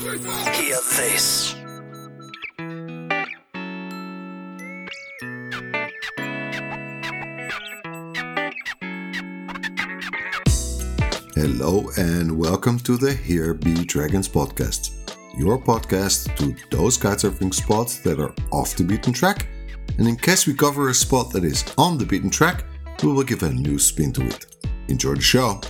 Hear this. Hello and welcome to the Here Be Dragons podcast, your podcast to those kitesurfing spots that are off the beaten track. And in case we cover a spot that is on the beaten track, we will give a new spin to it. Enjoy the show.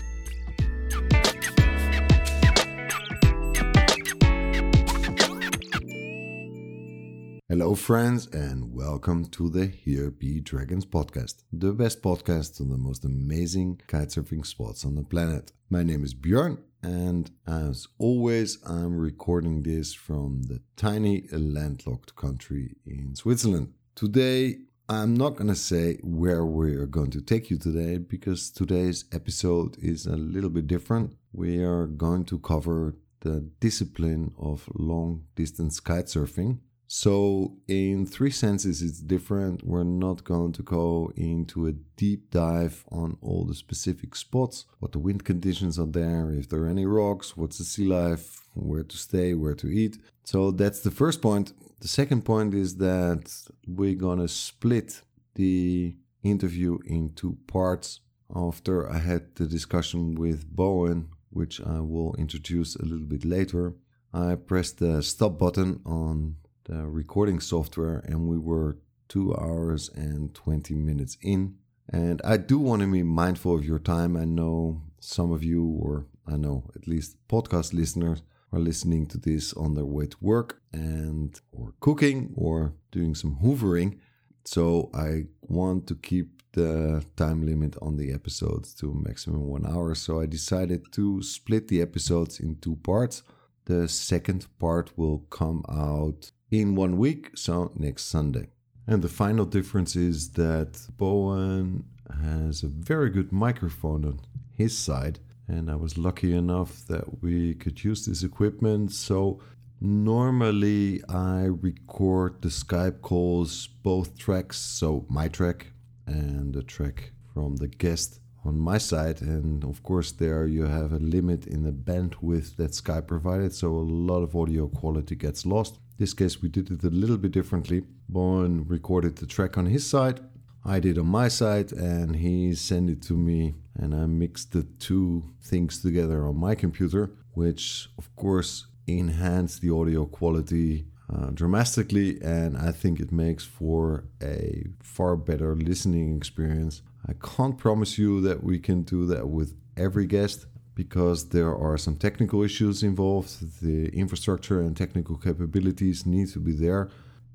Hello, friends, and welcome to the Here Be Dragons podcast, the best podcast on the most amazing kitesurfing spots on the planet. My name is Björn, and as always, I'm recording this from the tiny landlocked country in Switzerland. Today, I'm not going to say where we're going to take you today because today's episode is a little bit different. We are going to cover the discipline of long distance kitesurfing so, in three senses, it's different. We're not going to go into a deep dive on all the specific spots, what the wind conditions are there, if there are any rocks, what's the sea life, where to stay, where to eat. So, that's the first point. The second point is that we're going to split the interview in two parts. After I had the discussion with Bowen, which I will introduce a little bit later, I pressed the stop button on the recording software, and we were two hours and 20 minutes in. And I do want to be mindful of your time. I know some of you, or I know at least podcast listeners, are listening to this on their way to work and or cooking or doing some hoovering. So I want to keep the time limit on the episodes to maximum one hour. So I decided to split the episodes in two parts. The second part will come out in one week, so next Sunday. And the final difference is that Bowen has a very good microphone on his side, and I was lucky enough that we could use this equipment. So normally I record the Skype calls, both tracks, so my track and the track from the guest on my side and of course there you have a limit in the bandwidth that Skype provided so a lot of audio quality gets lost this case we did it a little bit differently. Bowen recorded the track on his side I did on my side and he sent it to me and I mixed the two things together on my computer which of course enhanced the audio quality uh, dramatically and I think it makes for a far better listening experience. I can't promise you that we can do that with every guest because there are some technical issues involved. The infrastructure and technical capabilities need to be there.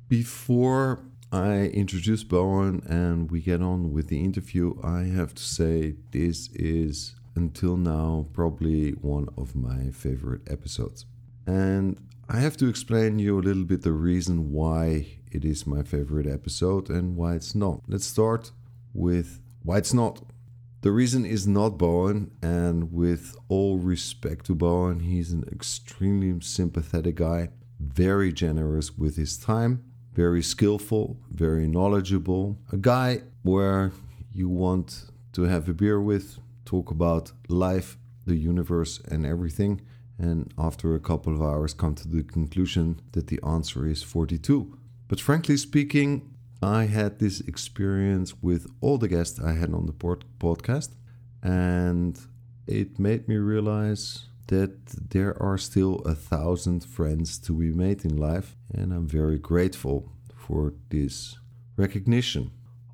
Before I introduce Bowen and we get on with the interview, I have to say this is until now probably one of my favorite episodes. And I have to explain you a little bit the reason why it is my favorite episode and why it's not. Let's start with why it's not. The reason is not Bowen, and with all respect to Bowen, he's an extremely sympathetic guy, very generous with his time, very skillful, very knowledgeable, a guy where you want to have a beer with, talk about life, the universe, and everything. And after a couple of hours, come to the conclusion that the answer is 42. But frankly speaking, I had this experience with all the guests I had on the podcast, and it made me realize that there are still a thousand friends to be made in life, and I'm very grateful for this recognition.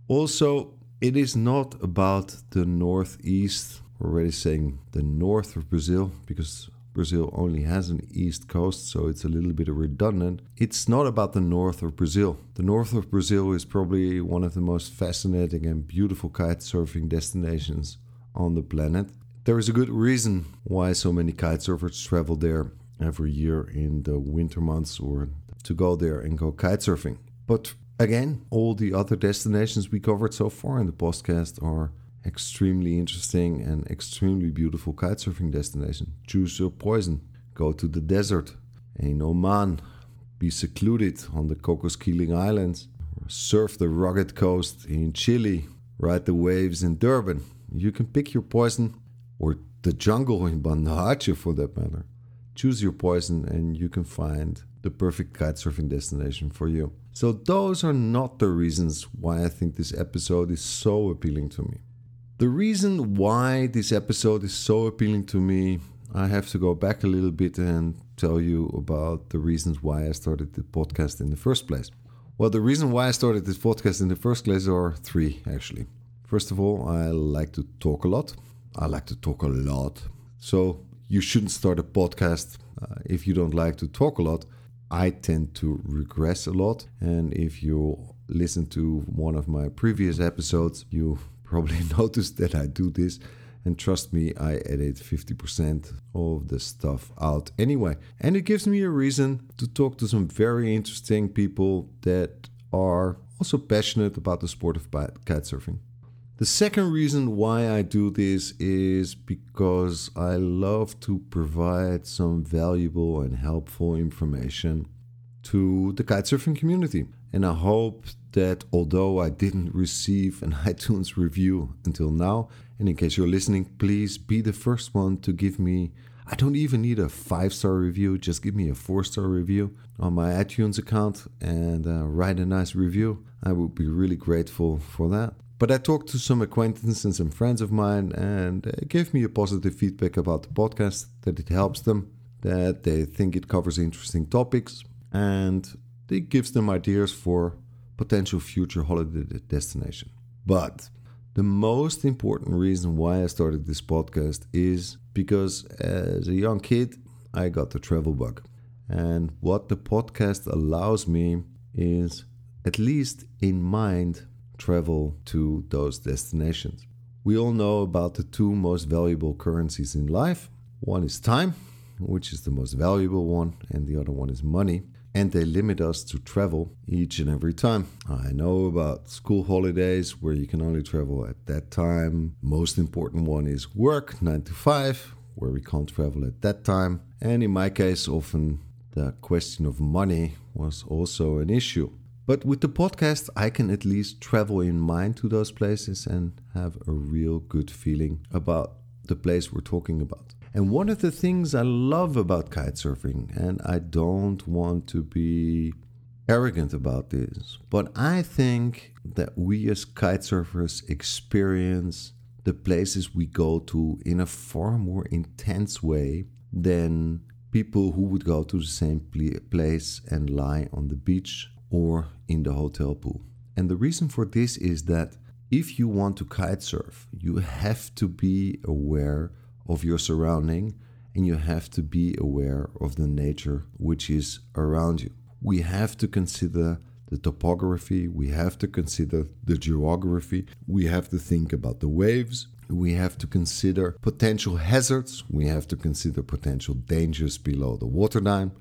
Also, it is not about the Northeast, already saying the north of Brazil, because Brazil only has an east coast, so it's a little bit redundant. It's not about the north of Brazil. The north of Brazil is probably one of the most fascinating and beautiful kite surfing destinations on the planet. There is a good reason why so many kite surfers travel there every year in the winter months or to go there and go kite surfing. But again, all the other destinations we covered so far in the podcast are extremely interesting and extremely beautiful kitesurfing destination. Choose your poison. Go to the desert in Oman. Be secluded on the Cocos Keeling Islands. Surf the rugged coast in Chile. Ride the waves in Durban. You can pick your poison or the jungle in Banda Aceh for that matter. choose your poison and you can find the perfect kitesurfing destination for you. So, those are not the reasons why I think this episode is so appealing to me. The reason why this episode is so appealing to me, I have to go back a little bit and tell you about the reasons why I started the podcast in the first place. Well, the reason why I started this podcast in the first place are three, actually. First of all, I like to talk a lot. I like to talk a lot. So, you shouldn't start a podcast uh, if you don't like to talk a lot I tend to regress a lot. And if you listen to one of my previous episodes, you probably noticed that I do this. And trust me, I edit 50% of the stuff out anyway. And it gives me a reason to talk to some very interesting people that are also passionate about the sport of kitesurfing. The second reason why I do this is because I love to provide some valuable and helpful information to the kitesurfing community. And I hope that although I didn't receive an iTunes review until now, and in case you're listening, please be the first one to give me. I don't even need a five star review, just give me a four star review on my iTunes account and uh, write a nice review. I would be really grateful for that. But I talked to some acquaintances and some friends of mine, and they gave me a positive feedback about the podcast that it helps them, that they think it covers interesting topics, and it gives them ideas for potential future holiday destination. But the most important reason why I started this podcast is because as a young kid, I got the travel bug. And what the podcast allows me is, at least in mind, travel to those destinations. We all know about the two most valuable currencies in life one is time, which is the most valuable one, and the other one is money. And they limit us to travel each and every time. I know about school holidays where you can only travel at that time. Most important one is work, 9 to 5, where we can't travel at that time. And in my case, often the question of money was also an issue. But with the podcast, I can at least travel in mind to those places and have a real good feeling about the place we're talking about. And one of the things I love about kitesurfing, and I don't want to be arrogant about this, but I think that we as kitesurfers experience the places we go to in a far more intense way than people who would go to the same place and lie on the beach or in the hotel pool. And the reason for this is that if you want to kite surf, you have to be aware of your surrounding and you have to be aware of the nature which is around you. We have to consider the topography, we have to consider the geography, we have to think about the waves, we have to consider potential hazards, we have to consider potential dangers below the waterline,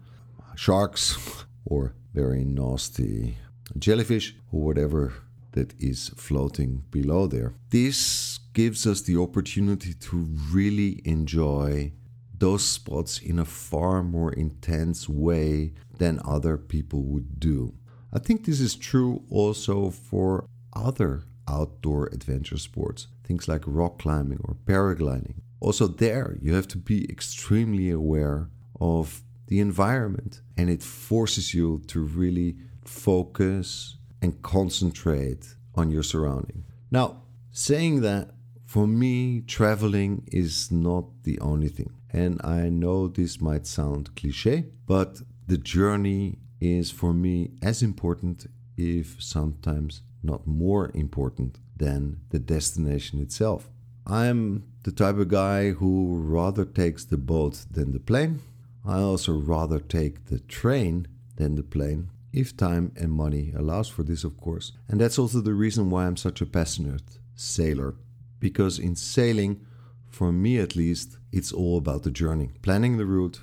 sharks, or very nasty jellyfish or whatever that is floating below there. This gives us the opportunity to really enjoy those spots in a far more intense way than other people would do. I think this is true also for other outdoor adventure sports, things like rock climbing or paragliding. Also, there you have to be extremely aware of the environment and it forces you to really focus and concentrate on your surrounding. Now, saying that, for me, traveling is not the only thing. And I know this might sound cliche, but the journey is for me as important, if sometimes not more important, than the destination itself. I'm the type of guy who rather takes the boat than the plane. I also rather take the train than the plane if time and money allows for this, of course. And that's also the reason why I'm such a passionate sailor. Because in sailing, for me at least, it's all about the journey. Planning the route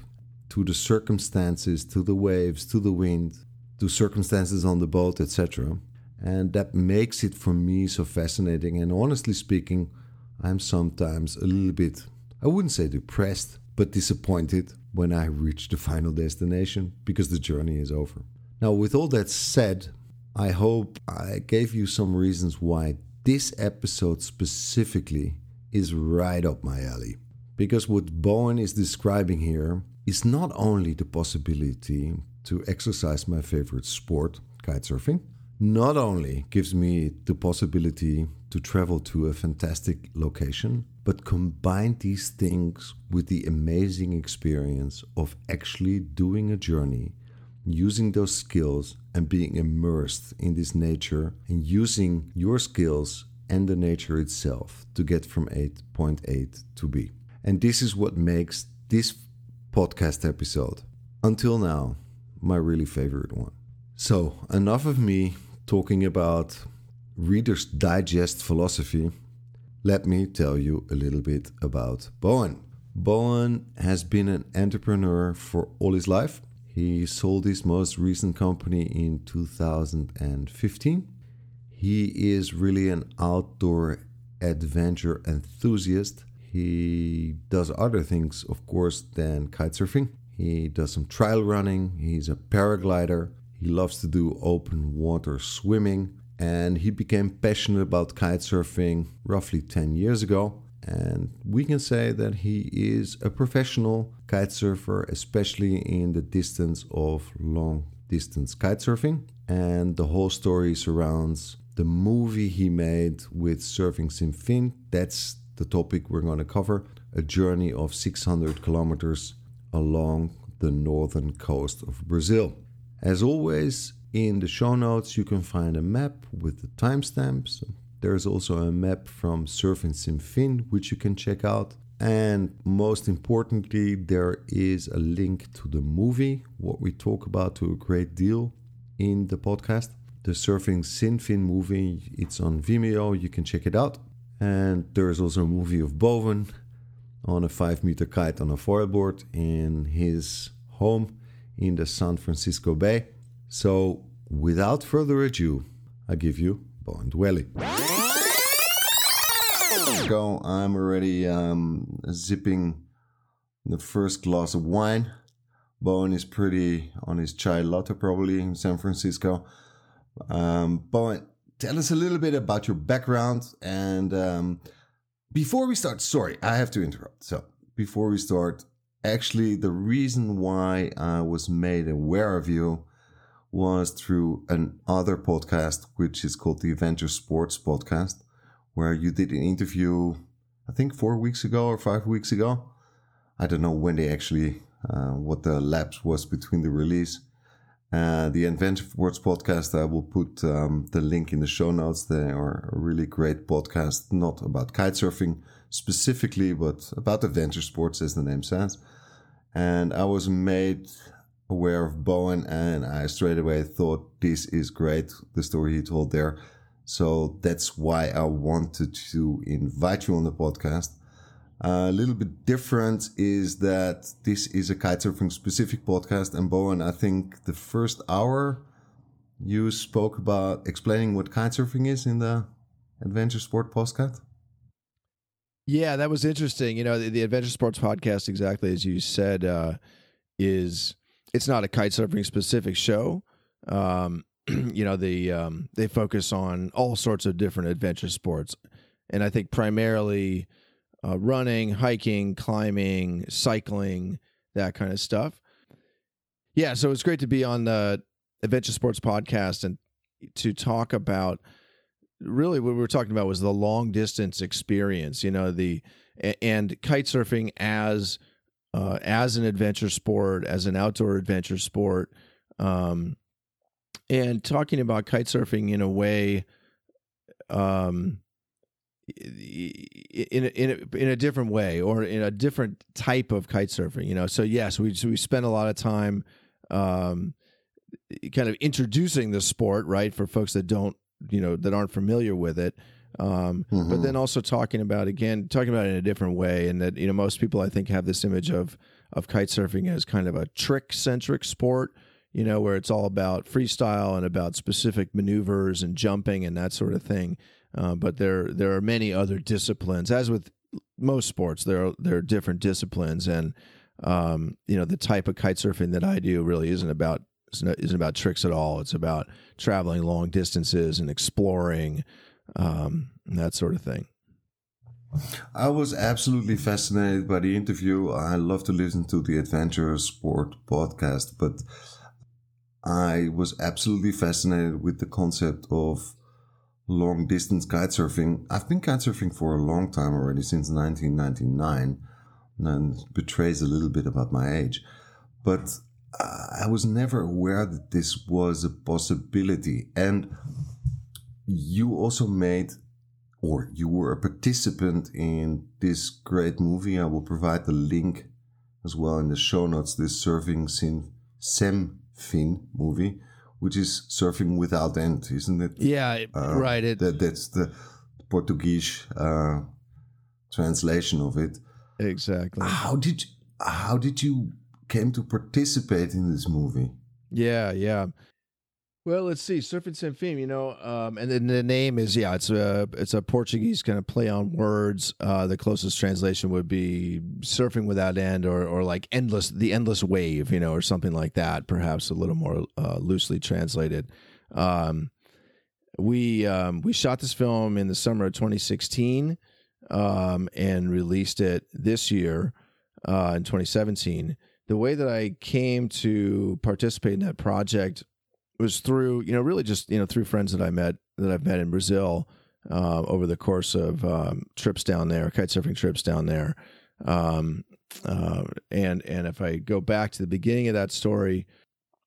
to the circumstances, to the waves, to the wind, to circumstances on the boat, etc. And that makes it for me so fascinating. And honestly speaking, I'm sometimes a little bit, I wouldn't say depressed, but disappointed when I reach the final destination because the journey is over. Now, with all that said, I hope I gave you some reasons why this episode specifically is right up my alley. Because what Bowen is describing here is not only the possibility to exercise my favorite sport, kitesurfing, not only gives me the possibility to travel to a fantastic location, but combine these things with the amazing experience of actually doing a journey, using those skills and being immersed in this nature and using your skills and the nature itself to get from 8.8 to B. And this is what makes this podcast episode, until now, my really favorite one. So, enough of me talking about Reader's Digest philosophy, let me tell you a little bit about Bowen. Bowen has been an entrepreneur for all his life. He sold his most recent company in 2015. He is really an outdoor adventure enthusiast. He does other things, of course, than kitesurfing. He does some trail running. He's a paraglider. He loves to do open water swimming and he became passionate about kitesurfing roughly 10 years ago. And we can say that he is a professional kitesurfer, especially in the distance of long distance kitesurfing. And the whole story surrounds the movie he made with Surfing Sem Fim. That's the topic we're going to cover a journey of 600 kilometers along the northern coast of Brazil. As always, in the show notes, you can find a map with the timestamps. There's also a map from Surfing Sem Fim, which you can check out. And most importantly, there is a link to the movie, what we talk about to a great deal in the podcast. The Surfing Sem Fim movie, it's on Vimeo, you can check it out. And there's also a movie of Bowen on a five meter kite on a foilboard in his home in the San Francisco Bay. So, without further ado, I give you Bowen Dwelly. Go, I'm already um, zipping the first glass of wine. Bowen is pretty on his chai latte, probably in San Francisco. Um, Bowen, tell us a little bit about your background. And um, before we start, sorry, I have to interrupt. So, before we start, actually, the reason why I was made aware of you was through another podcast, which is called the Adventure Sports Podcast, where you did an interview, I think four weeks ago or five weeks ago. I don't know when they actually, uh, what the lapse was between the release. Uh, the Adventure Sports Podcast, I will put um, the link in the show notes. They are a really great podcast, not about kitesurfing specifically, but about adventure sports, as the name says. And I was made aware of Bowen, and I straight away thought this is great, the story he told there. So that's why I wanted to invite you on the podcast. Uh, a little bit different is that this is a kitesurfing specific podcast, and Bowen, I think the first hour you spoke about explaining what kitesurfing is in the Adventure Sport podcast. Yeah, that was interesting. You know, the, the Adventure Sports podcast, exactly as you said, uh, is it's not a kite surfing specific show. Um, you know, the um, they focus on all sorts of different adventure sports, and I think primarily uh, running, hiking, climbing, cycling, that kind of stuff. Yeah, so it's great to be on the Adventure Sports podcast and to talk about really what we were talking about was the long distance experience. You know, the and kite surfing as uh, as an adventure sport, as an outdoor adventure sport, um, and talking about kite surfing in a way, um, in a, in a, in a different way or in a different type of kite surfing. You know, so yes, we so we spend a lot of time, um, kind of introducing the sport, right, for folks that don't, you know, that aren't familiar with it. Um, mm-hmm. But then also talking about again, talking about it in a different way, and that you know most people I think have this image of of kite surfing as kind of a trick centric sport, you know, where it's all about freestyle and about specific maneuvers and jumping and that sort of thing. Uh, but there there are many other disciplines, as with most sports, there are there are different disciplines, and um, you know the type of kite surfing that I do really isn't about isn't about tricks at all. It's about traveling long distances and exploring um, that sort of thing. I was absolutely fascinated by the interview. I love to listen to the Adventure Sport podcast, but I was absolutely fascinated with the concept of long distance kitesurfing. I've been kitesurfing for a long time already, since 1999, and betrays a little bit about my age. But I was never aware that this was a possibility. And you also made or you were a participant in this great movie. I will provide the link as well in the show notes. This surfing sin Sem Fim movie, which is surfing without end, isn't it? Yeah, uh, right. It, that, that's the Portuguese uh, translation of it. Exactly. How did how did you came to participate in this movie? Yeah, yeah. Well, let's see, Surfing Sem Fim, you know, um, and then the name is yeah, it's a it's a Portuguese kind of play on words. Uh, the closest translation would be surfing without end, or or like endless, the endless wave, you know, or something like that. Perhaps a little more uh, loosely translated. Um, we um, we shot this film in the summer of 2016 um, and released it this year uh, in 2017. The way that I came to participate in that project was through you know really just you know through friends that I met that I've met in Brazil uh, over the course of um, trips down there, kite surfing trips down there. Um, uh, and and if I go back to the beginning of that story,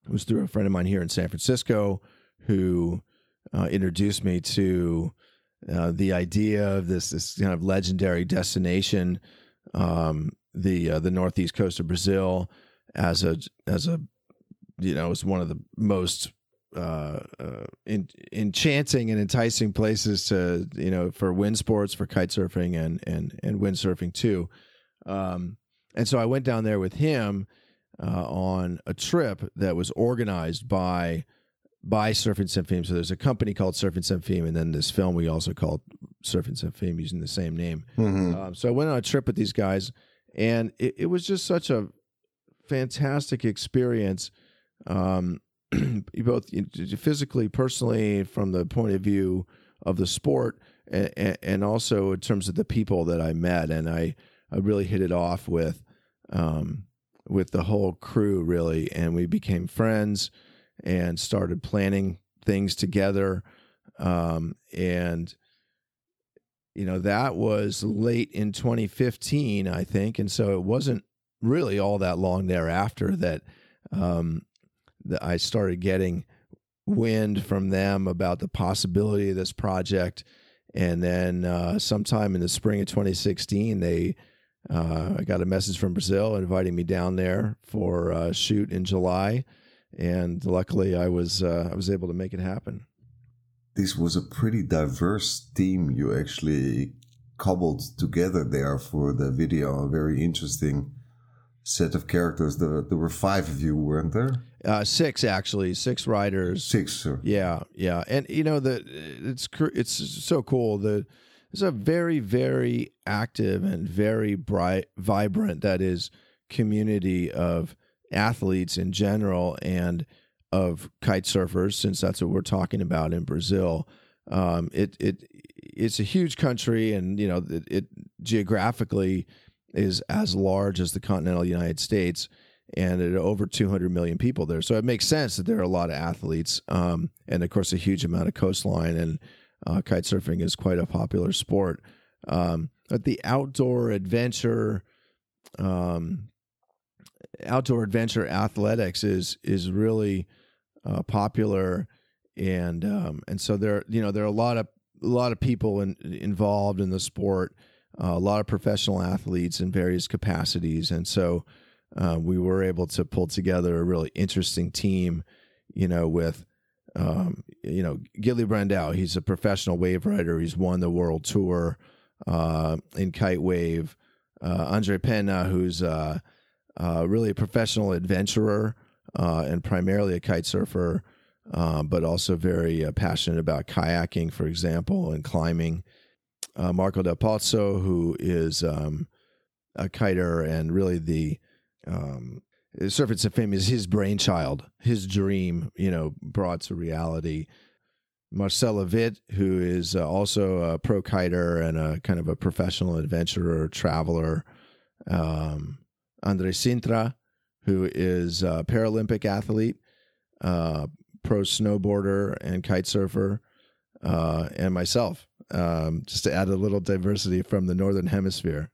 it was through a friend of mine here in San Francisco who uh, introduced me to uh, the idea of this this kind of legendary destination, um, the uh, the northeast coast of Brazil, as a as a you know, it's one of the most uh, uh, in, enchanting and enticing places to you know for wind sports for kite surfing and and and windsurfing too um, and so I went down there with him uh, on a trip that was organized by by Surfing Sem So there's a company called Surfing Sem and then this film we also called Surfing Sem using the same name. Mm-hmm. Um, so I went on a trip with these guys, and it, it was just such a fantastic experience. Um, both physically, personally, from the point of view of the sport, and, and, also in terms of the people that I met, and I, I really hit it off with, um, with the whole crew really, and we became friends, and started planning things together, um, and you know that was late in 2015, I think, and so it wasn't really all that long thereafter that um, I started getting wind from them about the possibility of this project. And then uh, sometime in the spring of 2016, they uh, I got a message from Brazil inviting me down there for a shoot in July, and luckily I was uh, I was able to make it happen. This was a pretty diverse team you actually cobbled together there for the video. Very interesting set of characters. There, there were five of you, weren't there? Uh, six actually, six riders. Six, sir. Yeah, yeah, and you know the it's it's so cool. The it's a very very active and very bright, vibrant that is community of athletes in general and of kite surfers, since that's what we're talking about in Brazil. Um, it it it's a huge country, and you know it, it geographically is as large as the continental United States and at over 200 million people there. So it makes sense that there are a lot of athletes, um, and of course, a huge amount of coastline. And uh, kite surfing is quite a popular sport. Um, but the outdoor adventure, um, outdoor adventure athletics is is really uh, popular, and um, and so there, you know, there are a lot of a lot of people in, involved in the sport. Uh, a lot of professional athletes in various capacities, and so uh, we were able to pull together a really interesting team. You know, with um, you know Gilly Brandão, he's a professional wave rider. He's won the world tour uh, in kite wave. Uh, Andre Pena, who's uh, really a professional adventurer and primarily a kite surfer, but also very passionate about kayaking, for example, and climbing uh, Marco Del Pozzo, who is um, a kiter and really the um, Sem Fim is his brainchild, his dream, you know, brought to reality. Marcella Witt, who is uh, also a pro kiter and a kind of a professional adventurer, traveler. Um, Andre Cintra, who is a Paralympic athlete, uh, pro snowboarder and kite surfer, uh, and myself, um, just to add a little diversity from the northern hemisphere.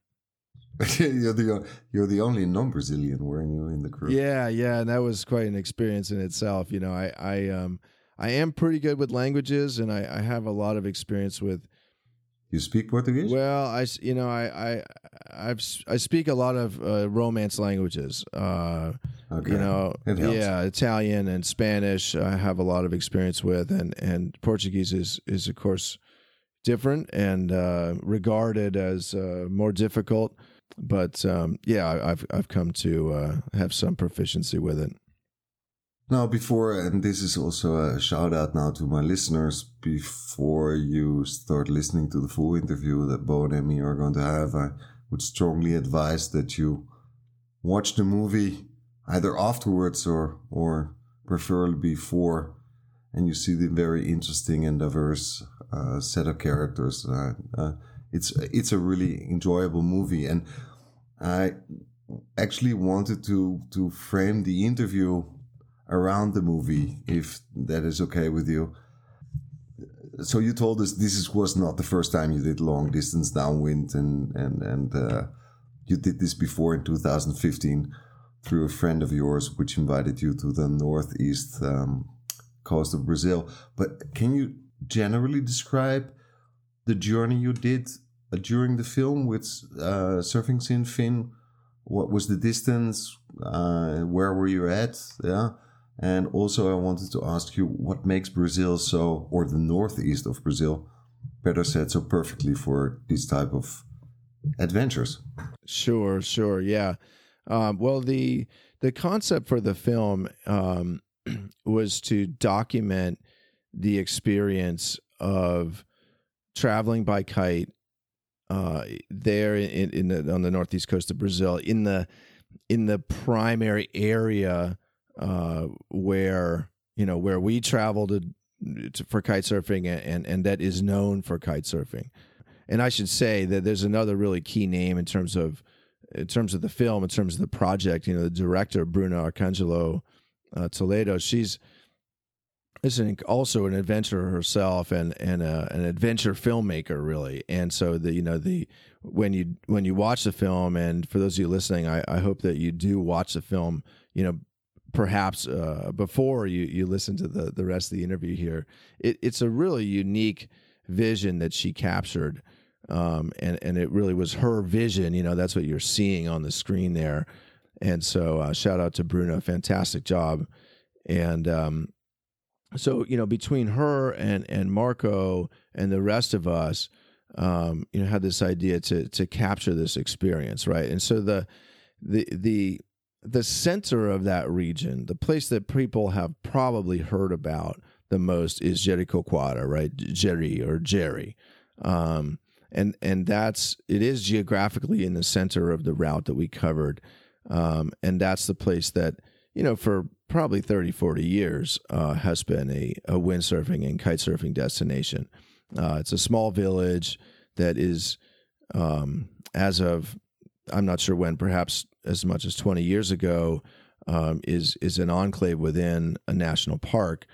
you're the you're the only non-Brazilian, weren't you, in the crew? Yeah, yeah, and that was quite an experience in itself. You know, I I um I am pretty good with languages, and I, I have a lot of experience with. You speak Portuguese? Well, I you know I I I've I speak a lot of uh, Romance languages. Uh, okay. You know, It helps. yeah, Italian and Spanish. I have a lot of experience with, and and Portuguese is is of course different and uh, regarded as uh, more difficult. But um, yeah, I- I've I've come to uh, have some proficiency with it. Now, before, and this is also a shout out now to my listeners, before you start listening to the full interview that Bo and me are going to have, I would strongly advise that you watch the movie either afterwards or, or preferably before, and you see the very interesting and diverse uh, set of characters. Uh, uh, it's it's a really enjoyable movie, and I actually wanted to to frame the interview around the movie, if that is okay with you. So you told us this is, was not the first time you did long distance downwind, and and and uh, you did this before in 2015 through a friend of yours, which invited you to the northeast um, coast of Brazil. But can you generally describe the journey you did uh, during the film with uh, Surfing Sem Fim? What was the distance? Uh, where were you at? Yeah. And also, I wanted to ask you what makes Brazil so, or the northeast of Brazil, better said, so perfectly for this type of adventures. Sure, sure, yeah. Um, well, the the concept for the film um, was to document the experience of traveling by kite uh, there in, in the, on the northeast coast of Brazil in the in the primary area uh, where you know where we traveled to, to, for kite surfing and, and and that is known for kite surfing. And I should say that there's another really key name in terms of in terms of the film, in terms of the project. You know, the director Bruno Arcangelo uh, Toledo. She's is an, also an adventurer herself and and a, an adventure filmmaker really. And so the you know the when you when you watch the film, and for those of you listening, I, I hope that you do watch the film. You know, perhaps uh, before you you listen to the the rest of the interview here. It, it's a really unique vision that she captured. Um, and and it really was her vision. You know, that's what you're seeing on the screen there. And so, uh, shout out to Bruno, fantastic job. And um, so, you know, between her and and Marco and the rest of us, um, you know, had this idea to to capture this experience, right? And so the the the the center of that region, the place that people have probably heard about the most is Jericoacoara, right? Jeri or Jeri. Um, and and that's it is geographically in the center of the route that we covered um, and that's the place that you know for probably 30 40 years uh, has been a, a windsurfing and kite surfing destination uh, it's a small village that is um, as of i'm not sure when perhaps as much as 20 years ago um, is is an enclave within a national park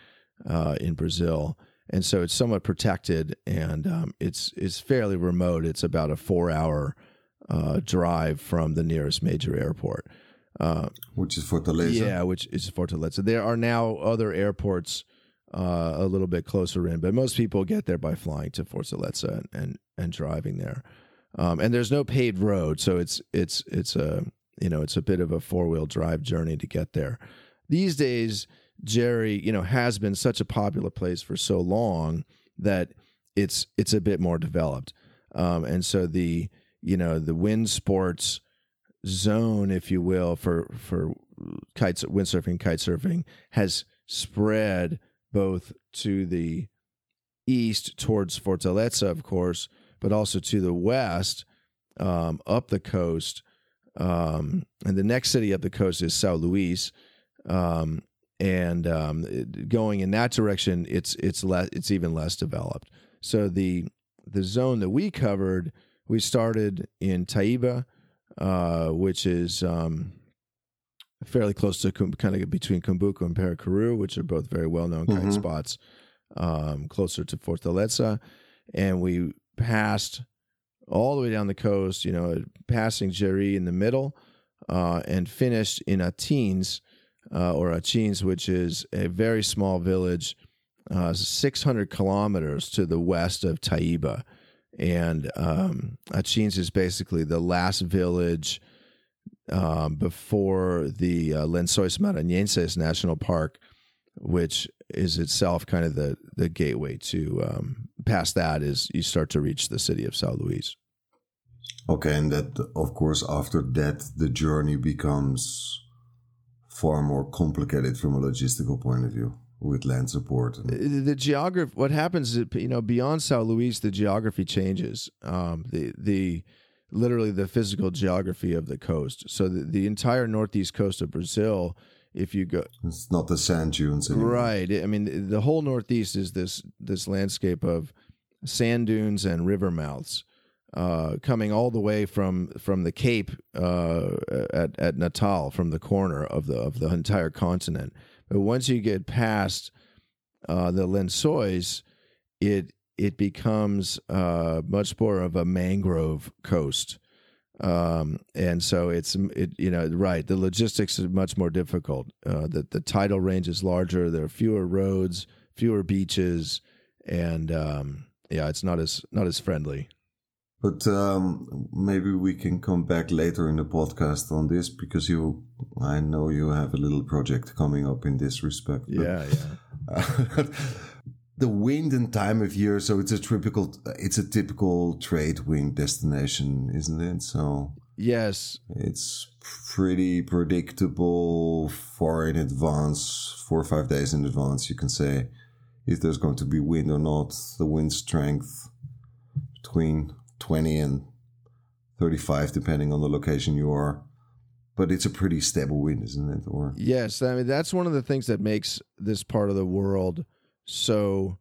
uh, in brazil and so it's somewhat protected and um, it's it's fairly remote. It's about a four hour uh, drive from the nearest major airport, uh, which is Fortaleza. Yeah, which is Fortaleza. There are now other airports uh, a little bit closer in, but most people get there by flying to Fortaleza and and, and driving there. Um, and there's no paved road, so it's it's it's a you know it's a bit of a four wheel drive journey to get there. These days Jeri, you know, has been such a popular place for so long that it's it's a bit more developed, um, and so the you know the wind sports zone, if you will, for for kites, windsurfing, kite surfing, has spread both to the east towards Fortaleza, of course, but also to the west um, up the coast. Um, and the next city up the coast is Sao Luis. Um, and um, going in that direction, it's it's less it's even less developed. So the the zone that we covered, we started in Taiba, uh, which is um, fairly close to kind of between Cumbuco and Paracuru, which are both very well known kite Mhm. spots, um, closer to Fortaleza, and we passed all the way down the coast, you know, passing Jeri in the middle, uh, and finished in Atins, uh, or Achins, which is a very small village, uh, 600 kilometers to the west of Taiba. And um, Achins is basically the last village um, before the uh, Lençóis Maranhenses National Park, which is itself kind of the, the gateway to um, past that is you start to reach the city of São Luís. Okay, and that, of course, after that, the journey becomes far more complicated from a logistical point of view with land support. and- the, geography what happens is you know beyond Sao Luis the geography changes um the the literally the physical geography of the coast so the, the entire northeast coast of Brazil if you go It's not the sand dunes anymore. right I mean the whole northeast is this this landscape of sand dunes and river mouths uh, coming all the way from from the Cape uh, at at Natal from the corner of the of the entire continent. But once you get past uh, the Lençóis, it it becomes uh, much more of a mangrove coast. Um, and so it's it you know right the logistics is much more difficult. Uh, the the tidal range is larger. There are fewer roads, fewer beaches, and um, yeah, it's not as not as friendly. But um, maybe we can come back later in the podcast on this because you, I know you have a little project coming up in this respect. Yeah, yeah. the wind and time of year, so it's a typical, it's a typical trade wind destination, isn't it? So Yes, it's pretty predictable far in advance, four or five days in advance. You can say if there's going to be wind or not, the wind strength between 20 and 35, depending on the location you are. But it's a pretty stable wind, isn't it? Or yes. I mean, that's one of the things that makes this part of the world so,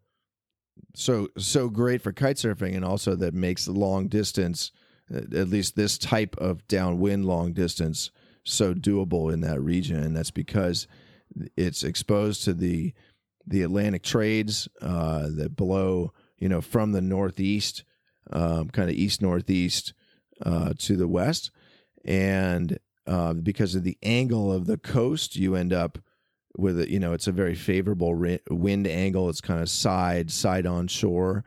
so, so great for kite surfing, and also that makes long distance, at at least this type of downwind long distance, so doable in that region. And that's because it's exposed to the the Atlantic trades uh, that blow, you know, from the northeast, um, kind of east northeast uh, to the west, and uh, because of the angle of the coast, you end up with a, you know it's a very favorable wind angle. It's kind of side side on shore,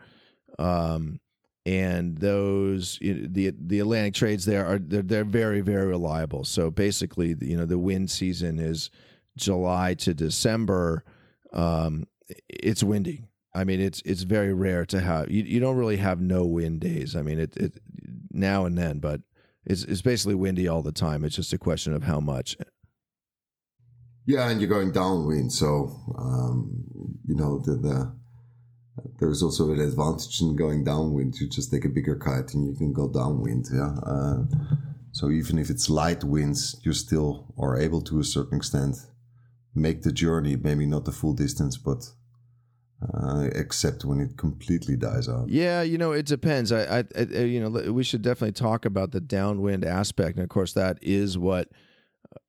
um, and those you know, the the Atlantic trades there are they're, they're very very reliable. So basically, you know, the wind season is July to December. Um, it's windy. I mean, it's it's very rare to have you, you don't really have no wind days. I mean, it, it now and then, but it's it's basically windy all the time. It's just a question of how much. yeah, and you're going downwind, so um, you know the, the there's also an advantage in going downwind. You just take a bigger kite and you can go downwind. Yeah. Uh, so even if it's light winds, you still are able to a certain extent make the journey. Maybe not the full distance, but uh, except when it completely dies out. Yeah, you know, it depends. I, I, I, you know, we should definitely talk about the downwind aspect, and of course, that is what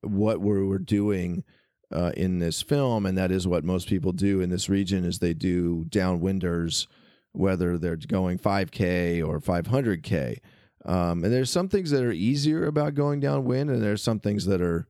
what we're, we're doing uh, in this film, and that is what most people do in this region is they do downwinders, whether they're going 5K or 500K. Um, and there's some things that are easier about going downwind, and there's some things that are,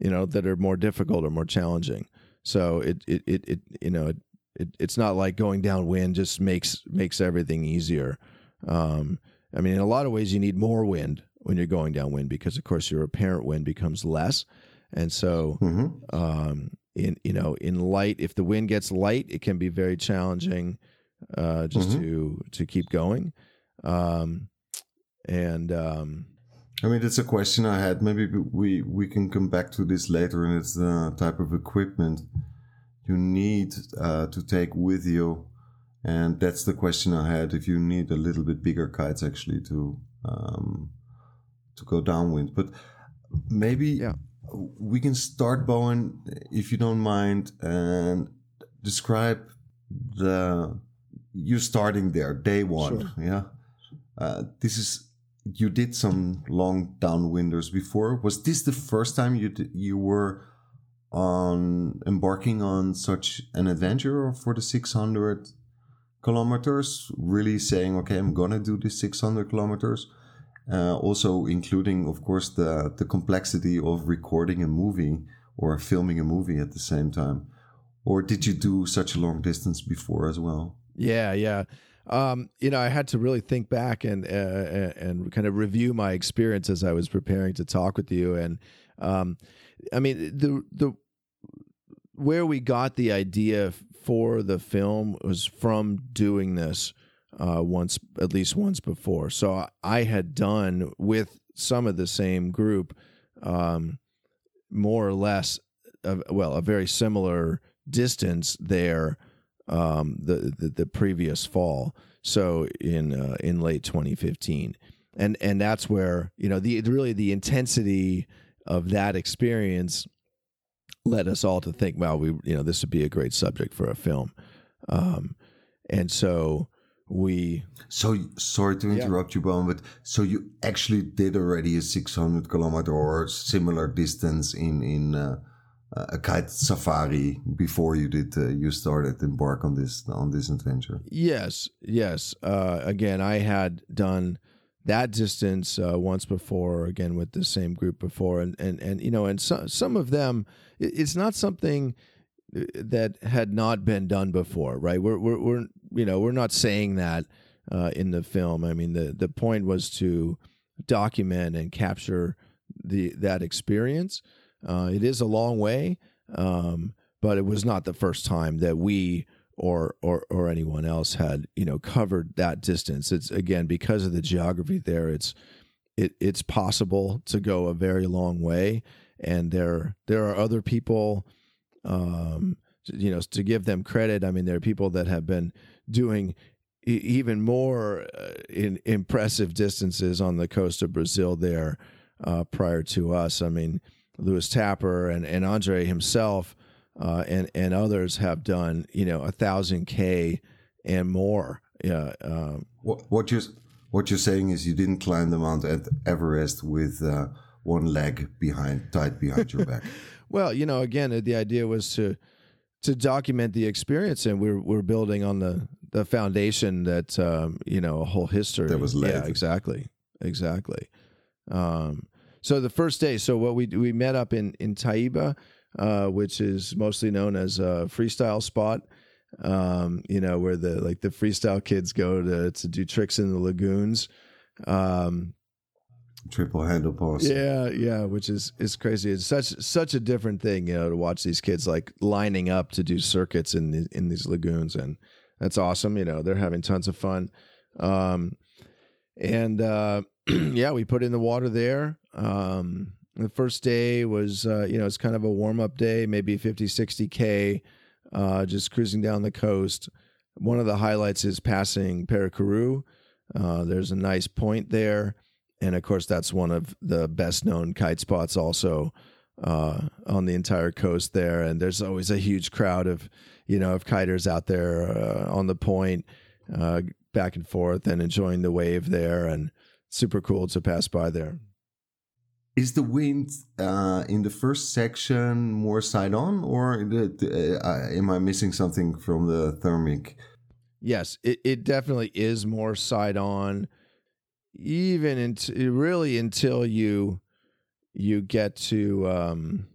you know, that are more difficult or more challenging. So it, it, it, it you know, it, it, it's not like going downwind just makes makes everything easier. Um, I mean, in a lot of ways, you need more wind when you're going downwind because, of course, your apparent wind becomes less, and so hmm um, in you know in light, if the wind gets light, it can be very challenging uh, just Mhm. to to keep going. Um, and um, I mean, it's a question I had. Maybe we we can come back to this later, and it's the type of equipment you need uh, to take with you, and that's the question I had. If you need a little bit bigger kites actually to um, to go downwind, but maybe Yeah. we can start, Bowen, if you don't mind, and describe the you starting there day one. Sure. Yeah, uh, this is you did some long downwinders before. Was this the first time you d- you were on embarking on such an adventure for the six hundred kilometers? Really saying, okay, I'm gonna do this six hundred kilometers. Uh, also including, of course, the the complexity of recording a movie or filming a movie at the same time. Or did you do such a long distance before as well? Yeah, yeah. Um, you know, I had to really think back and uh, and kind of review my experience as I was preparing to talk with you. And um, I mean, the the where we got the idea for the film was from doing this uh, once, at least once before. So I had done with some of the same group, um, more or less, well, a very similar distance there um, the, the the previous fall. So in uh, in late 2015, and and that's where you know the really the intensity of that experience led us all to think, well, we you know this would be a great subject for a film, um, and so we So sorry to Yeah. interrupt you, Bowen, but so you actually did already a 600 kilometer or similar distance in in uh, a kite safari before you did uh, you started embark on this on this adventure. Yes, yes. Uh, again, I had done that distance uh, once before, again with the same group before, and and and you know, and some some of them, it's not something uh, that had not been done before, right? We're we're, we're you know we're not saying that uh, in the film. I mean, the the point was to document and capture the that experience. Uh, it is a long way, um, but it was not the first time that we or or or anyone else had you know covered that distance. It's again because of the geography there. It's it it's possible to go a very long way, and there there are other people. Um, you know, to give them credit, I mean, there are people that have been doing even more uh, in impressive distances on the coast of Brazil there uh, prior to us. I mean, Lewis Tapper and, and Andre himself uh, and and others have done you know a thousand k and more. Yeah, um, What what you what you're saying is you didn't climb the Mount Everest with uh, one leg behind tied behind your back. Well, you know, again, the idea was to to document the experience, and we're we're building on the the foundation that um, you know a whole history That was Yeah, laid. exactly, exactly. Um, so the first day, so what we we met up in in Taiba, uh, which is mostly known as a freestyle spot. Um, you know, where the like the freestyle kids go to to do tricks in the lagoons. Um, Triple handle pass. yeah, yeah, which is is crazy. It's such such a different thing, you know, to watch these kids like lining up to do circuits in the, in these lagoons, and that's awesome. You know, they're having tons of fun. Um, and uh, yeah, we put in the water there. Um, the first day was, uh, you know, it's kind of a warm up day, maybe 50, 60 K, uh, just cruising down the coast. One of the highlights is passing Paracuru. Uh, there's a nice point there. And of course, that's one of the best known kite spots also uh, on the entire coast there. And there's always a huge crowd of, you know, of kiters out there uh, on the point, uh, back and forth and enjoying the wave there. And super cool to pass by there. Is the wind uh, in the first section more side on, or the, the, uh, am I missing something from the thermic? Yes, it, it definitely is more side on, even into really until you you get to um,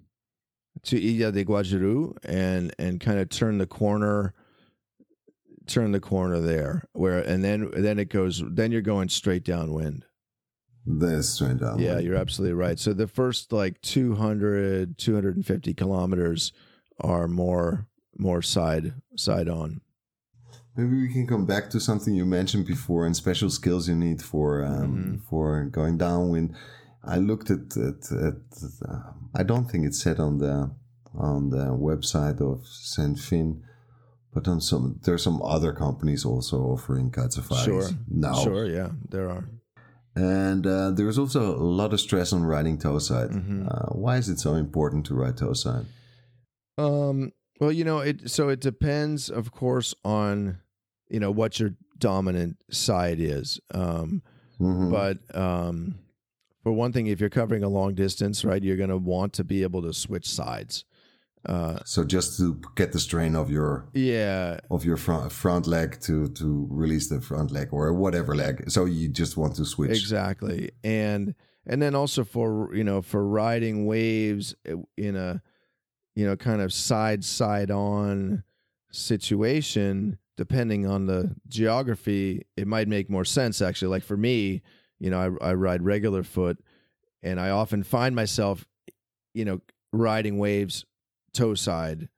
to Ilha de Guajiru and and kind of turn the corner, turn the corner there where and then then it goes then you're going straight downwind. That's straight down. Yeah, you're absolutely right. So the first like 200 250 kilometers are more more side side on. Maybe we can come back to something you mentioned before and special skills you need for um, Mhm. for going downwind. I looked at at, at uh, I don't think it's said on the on the website of Sem Fim, but on some there's some other companies also offering kite safaris Sure. now. Sure, yeah, there are. And uh, there's also a lot of stress on riding toe side. Mhm. Uh, why is it so important to ride toe side? Um, well, you know, it so it depends, of course, on you know what your dominant side is. Um, Mhm. but um, for one thing, if you're covering a long distance, right, you're going to want to be able to switch sides. Uh, so just to get the strain of your yeah, of your front front leg to to release the front leg or whatever leg. So you just want to switch. exactly, and and then also for you know for riding waves in a you know kind of side side on situation depending on the geography it might make more sense actually like for me you know I, I ride regular foot and i often find myself you know riding waves toe side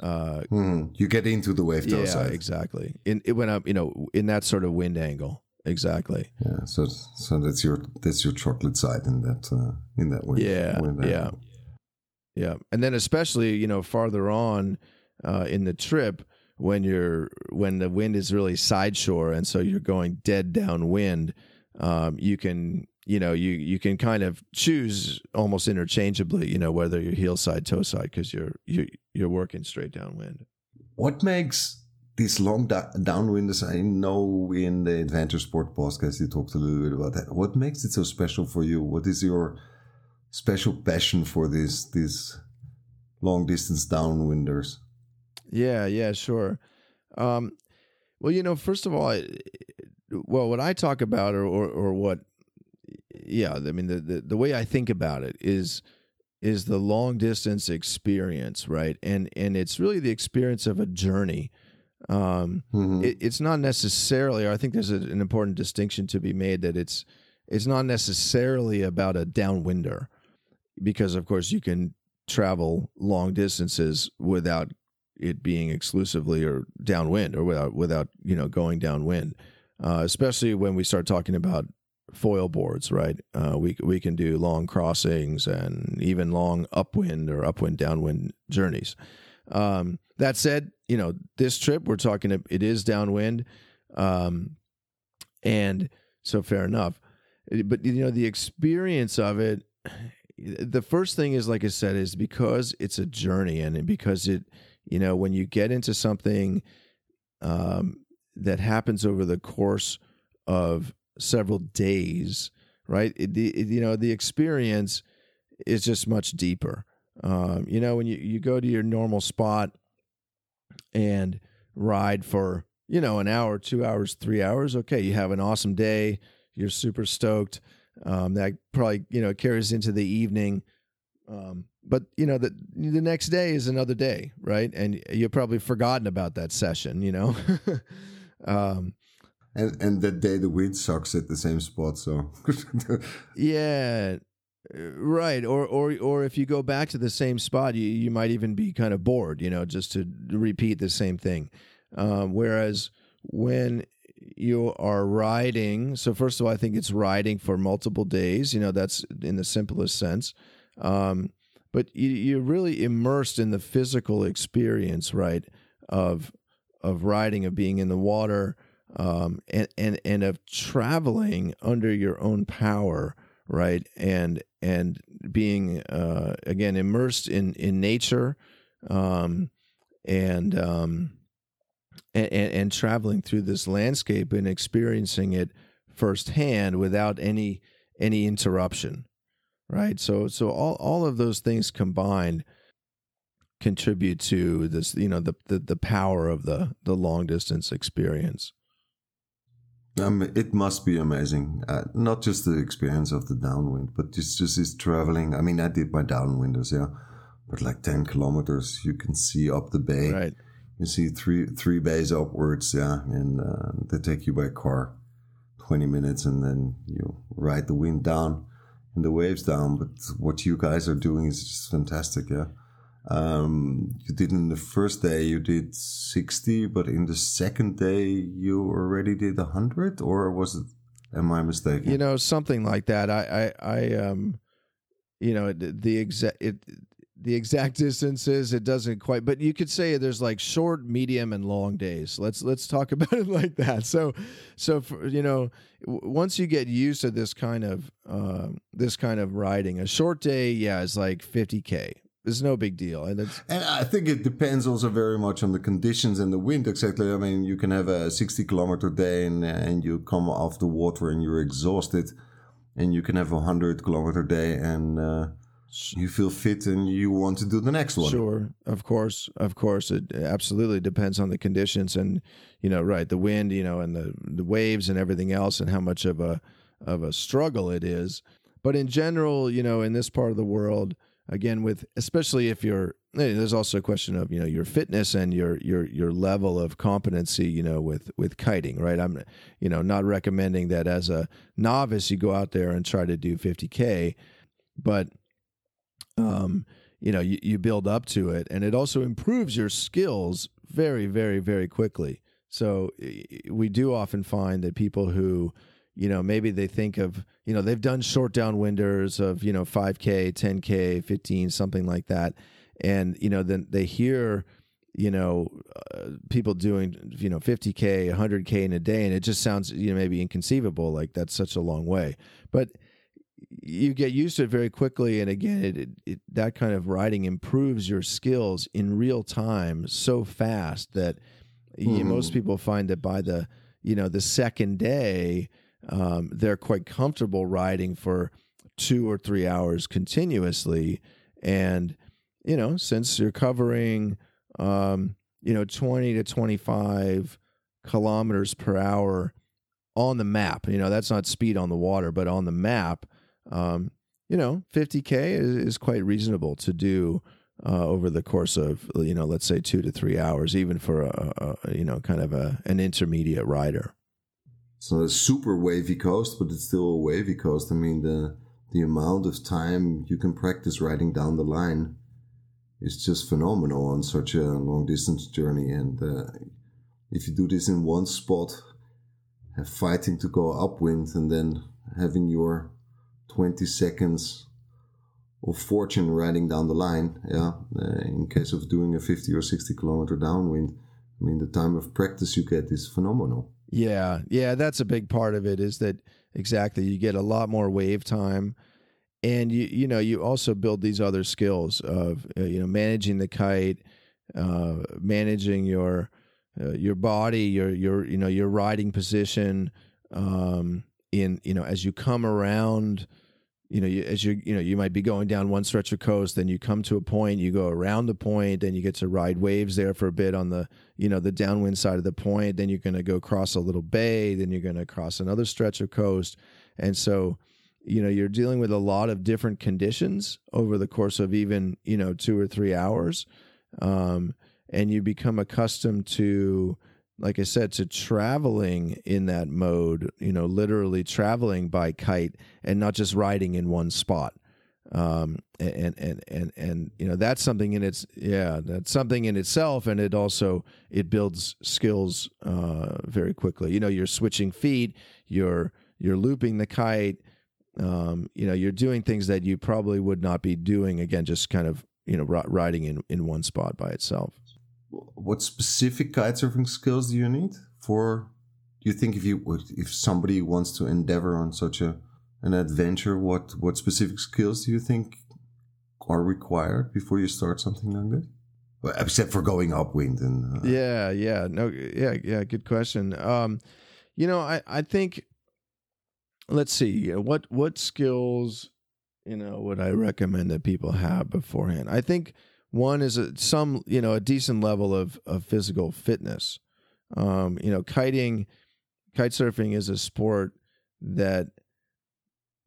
uh Hmm. You get into the wave toe yeah side. exactly in it went up you know in that sort of wind angle exactly Yeah. So so that's your that's your chocolate side in that uh, in that wind. Yeah, wind yeah. angle. Yeah, and then especially you know farther on uh, in the trip when you're when the wind is really side shore and so you're going dead downwind, um, you can you know you you can kind of choose almost interchangeably you know whether you're heel side toe side because you're you you're working straight downwind. What makes these long da- downwinders? I know in the Adventure Sport podcast you talked a little bit about that. What makes it so special for you? What is your special passion for these these long distance downwinders? Yeah, yeah, sure. Um, well, you know, first of all, I, well, what I talk about, or or, or what, yeah, I mean, the, the the way I think about it is is the long distance experience, right? And and it's really the experience of a journey. Um, Mhm. it, it's not necessarily. I think there's a, an important distinction to be made that it's it's not necessarily about a downwinder, because of course you can travel long distances without it being exclusively or downwind or without without you know going downwind. Uh, especially when we start talking about foil boards, right? Uh, we we can do long crossings and even long upwind or upwind downwind journeys. Um, that said, you know this trip we're talking it is downwind, um, and so fair enough. But you know the experience of it. The first thing is, like I said, is because it's a journey and because it, you know, when you get into something um, that happens over the course of several days, right? It, it- you know, the experience is just much deeper. Um, you know, when you, you go to your normal spot and ride for, you know, an hour, two hours, three hours, okay, you have an awesome day. You're super stoked. Um, that probably, you know, carries into the evening. Um, but you know, the the next day is another day, right? And you've probably forgotten about that session, you know. um, And and that day the wind sucks at the same spot. So Yeah, right. Or or or if you go back to the same spot, you you might even be kind of bored, you know, just to repeat the same thing. Um, whereas when you are riding, so first of all, I think it's riding for multiple days. You know, that's in the simplest sense. Um, but you, you're really immersed in the physical experience, right? Of of riding, of being in the water, um, and and and of traveling under your own power, right? And and being uh, again immersed in in nature, um, and um, and, and traveling through this landscape and experiencing it firsthand without any any interruption, right? So so all all of those things combined contribute to this you know the the, the power of the the long distance experience um, it must be amazing. Uh, not just the experience of the downwind, but just just this traveling. I mean, I did my downwinders, yeah, but like ten kilometers, you can see up the bay. right You see three three bays upwards, yeah, and uh, they take you by car, twenty minutes, and then you ride the wind down and the waves down. But what you guys are doing is just fantastic, yeah. Um, you did in the first day you did sixty, but in the second day you already did hundred, or was it? Am I mistaken? you know something like that i i i um you know the, exact it the exact distances. It doesn't quite, but you could say there's like short, medium, and long days. Let's let's talk about it like that. So, so for, you know, once you get used to this kind of uh, this kind of riding, a short day, yeah, is like 50k. It's no big deal, and it's And I think it depends also very much on the conditions and the wind. Exactly. I mean, you can have a 60 kilometer day and, and you come off the water and you're exhausted. And you can have a 100 kilometer day and uh, you feel fit and you want to do the next one. Sure, of course, of course, it absolutely depends on the conditions and you know, right, the wind, you know, and the the waves and everything else, and how much of a of a struggle it is. But in general, you know, in this part of the world, again, with especially if you're there's also a question of you know your fitness and your your your level of competency you know with with kiting right i'm you know not recommending that as a novice you go out there and try to do 50k but um, you know, you, you build up to it, and it also improves your skills very, very, very quickly. So we do often find that people who, you know, maybe they think of, you know, they've done short down winders of, you know, 5K, 10K, 15, something like that. And, you know, then they hear, you know, uh, people doing, you know, 50K, 100K in a day, and it just sounds, you know, maybe inconceivable. Like that's such a long way. But you get used to it very quickly and again it, it, it, that kind of riding improves your skills in real time so fast that mm-hmm. you, most people find that by the you know the second day um, they're quite comfortable riding for two or three hours continuously and you know since you're covering um, you know 20 to 25 kilometers per hour on the map you know that's not speed on the water but on the map um, you know, 50K is, is quite reasonable to do uh, over the course of, you know, let's say two to three hours, even for a, a you know, kind of a, an intermediate rider. It's not a super wavy coast, but it's still a wavy coast. I mean, the, the amount of time you can practice riding down the line is just phenomenal on such a long distance journey. And uh, if you do this in one spot, have fighting to go upwind and then having your 20 seconds of fortune riding down the line. Yeah, uh, in case of doing a 50 or 60 kilometer downwind, I mean, the time of practice you get is phenomenal. Yeah, yeah, that's a big part of it. Is that exactly? You get a lot more wave time, and you you know you also build these other skills of uh, you know managing the kite, uh, managing your uh, your body, your your you know your riding position. Um, in you know as you come around you know, you, as you you know, you might be going down one stretch of coast, then you come to a point, you go around the point, then you get to ride waves there for a bit on the you know the downwind side of the point. Then you're going to go cross a little bay, then you're going to cross another stretch of coast, and so you know you're dealing with a lot of different conditions over the course of even you know two or three hours, um, and you become accustomed to like I said, to traveling in that mode, you know, literally traveling by kite and not just riding in one spot. Um, and, and, and, and, you know, that's something in its, yeah, that's something in itself. And it also, it builds skills, uh, very quickly. You know, you're switching feet, you're, you're looping the kite, um, you know, you're doing things that you probably would not be doing again, just kind of, you know, riding in, in one spot by itself what specific kitesurfing skills do you need for? Do you think if you if somebody wants to endeavor on such a an adventure, what what specific skills do you think are required before you start something like this? Well, except for going upwind and uh, yeah, yeah, no, yeah, yeah. Good question. Um, you know, I I think let's see what what skills you know would I recommend that people have beforehand. I think one is a, some, you know, a decent level of, of physical fitness. Um, you know, kiting, kite surfing is a sport that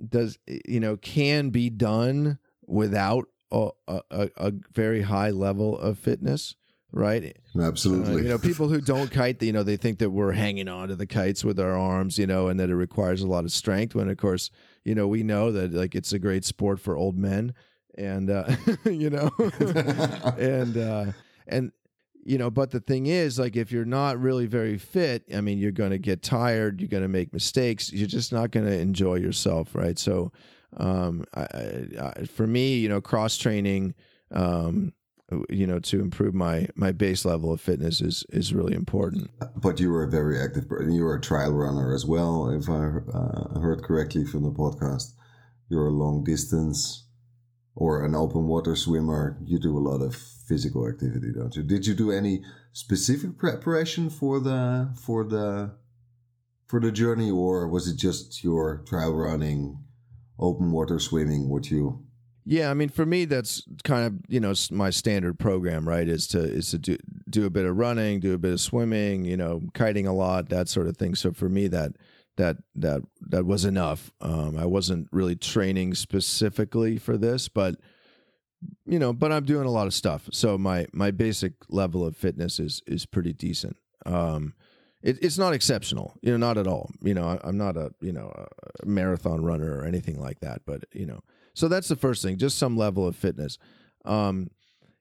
does, you know, can be done without a, a, a very high level of fitness right? Absolutely. Uh, you know, people who don't kite, you know, they think that we're hanging on to the kites with our arms, you know, and that it requires a lot of strength. When of course, you know, we know that like it's a great sport for old men and uh, you know, and uh, and you know, but the thing is, like, if you're not really very fit, I mean, you're going to get tired, you're going to make mistakes, you're just not going to enjoy yourself, right? So, um, I, I, for me, you know, cross training um, you know, to improve my my base level of fitness is is really important. But you were a very active. You were a trial runner as well, if I uh, heard correctly from the podcast. You're a long distance or an open water swimmer. You do a lot of physical activity, don't you? Did you do any specific preparation for the for the for the journey, or was it just your trail running, open water swimming? What you yeah, I mean, for me, that's kind of you know my standard program, right? Is to is to do do a bit of running, do a bit of swimming, you know, kiting a lot, that sort of thing. So for me, that that that that was enough. Um, I wasn't really training specifically for this, but you know, but I'm doing a lot of stuff. So my my basic level of fitness is is pretty decent. Um, it, it's not exceptional, you know, not at all. You know, I, I'm not a you know a marathon runner or anything like that, but you know so that's the first thing, just some level of fitness. Um,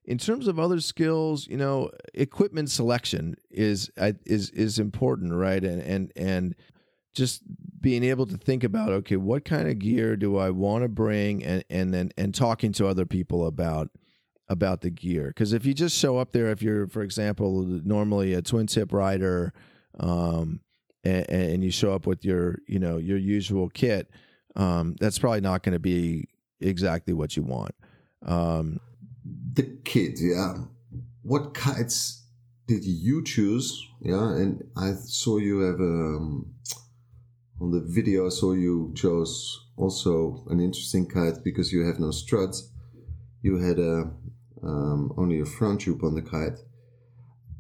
in terms of other skills, you know, equipment selection is is is important, right? And and and just being able to think about okay, what kind of gear do I want to bring, and and then and talking to other people about about the gear. Because if you just show up there, if you're, for example, normally a twin tip rider, um, and, and you show up with your you know your usual kit, um, that's probably not going to be exactly what you want. Um, the kit, yeah. What kites did you choose? Yeah, and I saw you have a um, on the video. I saw you chose also an interesting kite because you have no struts. You had a um, only a front tube on the kite.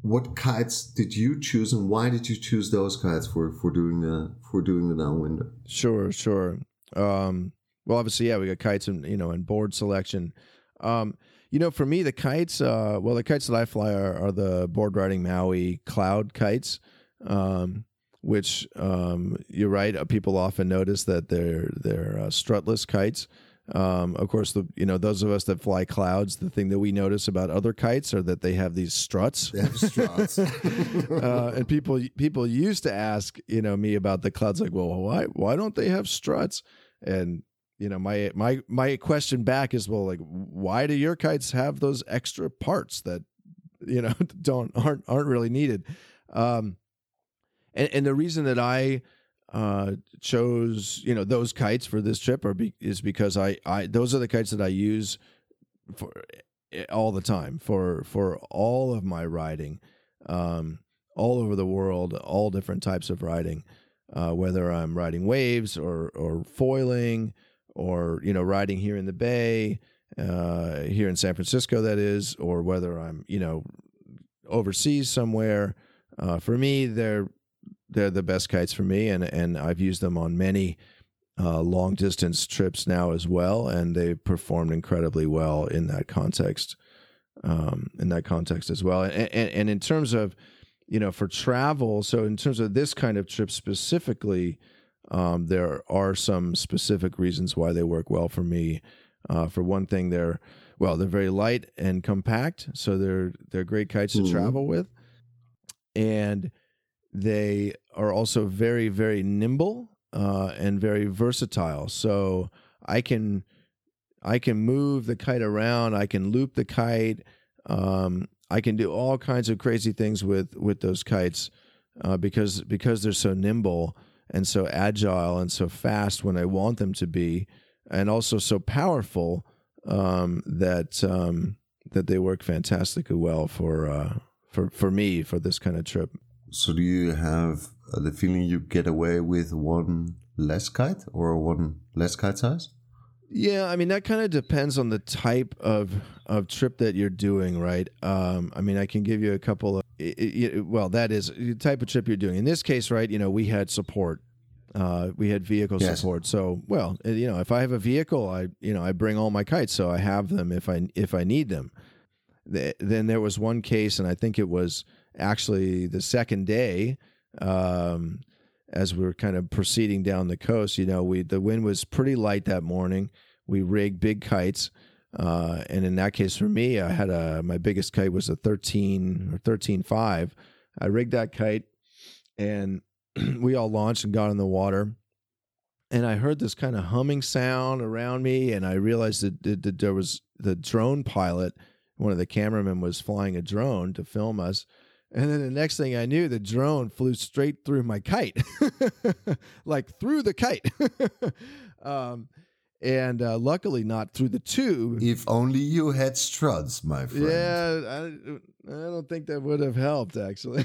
What kites did you choose, and why did you choose those kites for for doing the for doing the downwinder? Sure, sure. Um, well, obviously, yeah, we got kites and you know and board selection. Um, you know, for me, the kites, uh, well, the kites that I fly are, are the board riding Maui cloud kites, um, which um, you're right. Uh, people often notice that they're they're uh, strutless kites. Um, of course, the you know those of us that fly clouds, the thing that we notice about other kites are that they have these struts. They have struts, uh, and people people used to ask you know me about the clouds, like, well, why why don't they have struts? And you know my my my question back is well like why do your kites have those extra parts that you know don't aren't aren't really needed um and and the reason that i uh chose you know those kites for this trip are be, is because i i those are the kites that i use for eh, all the time for for all of my riding um all over the world all different types of riding uh, whether i'm riding waves or or foiling or you know riding here in the bay uh, here in san francisco that is or whether i'm you know overseas somewhere uh, for me they're they're the best kites for me and and i've used them on many uh, long distance trips now as well and they performed incredibly well in that context um, in that context as well and, and and in terms of you know for travel so in terms of this kind of trip specifically um, there are some specific reasons why they work well for me. Uh, for one thing, they're well, they're very light and compact, so they're they're great kites to mm-hmm. travel with, and they are also very very nimble uh, and very versatile. So I can I can move the kite around. I can loop the kite. Um, I can do all kinds of crazy things with with those kites uh, because because they're so nimble and so agile and so fast when I want them to be, and also so powerful um, that um, that they work fantastically well for uh, for for me for this kind of trip. So, do you have uh, the feeling you get away with one less kite or one less kite size? Yeah, I mean that kind of depends on the type of of trip that you're doing, right? Um, I mean, I can give you a couple of it, it, well, that is the type of trip you're doing. In this case, right? You know, we had support. Uh, we had vehicle yes. support. So, well, uh, you know, if I have a vehicle, I you know I bring all my kites, so I have them if I if I need them. The, then there was one case, and I think it was actually the second day. Um, as we were kind of proceeding down the coast, you know, we the wind was pretty light that morning. We rigged big kites, uh, and in that case for me, I had a my biggest kite was a thirteen or thirteen five. I rigged that kite, and we all launched and got in the water. And I heard this kind of humming sound around me, and I realized that, that, that there was the drone pilot, one of the cameramen was flying a drone to film us. And then the next thing I knew, the drone flew straight through my kite, like through the kite. um, and uh, luckily not through the tube. If only you had struts, my friend. Yeah, I, I don't think that would have helped actually.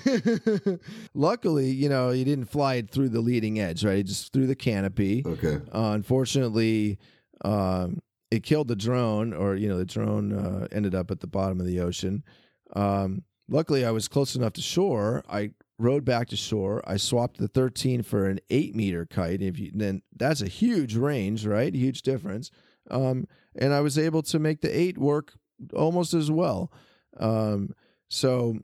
luckily, you know, he didn't fly it through the leading edge, right? He just through the canopy. Okay. Uh, unfortunately, um, it killed the drone, or you know, the drone uh, ended up at the bottom of the ocean. Um, luckily, I was close enough to shore. I rode back to shore. I swapped the 13 for an eight meter kite. If you then that's a huge range, right? Huge difference. Um, and I was able to make the eight work almost as well. Um, so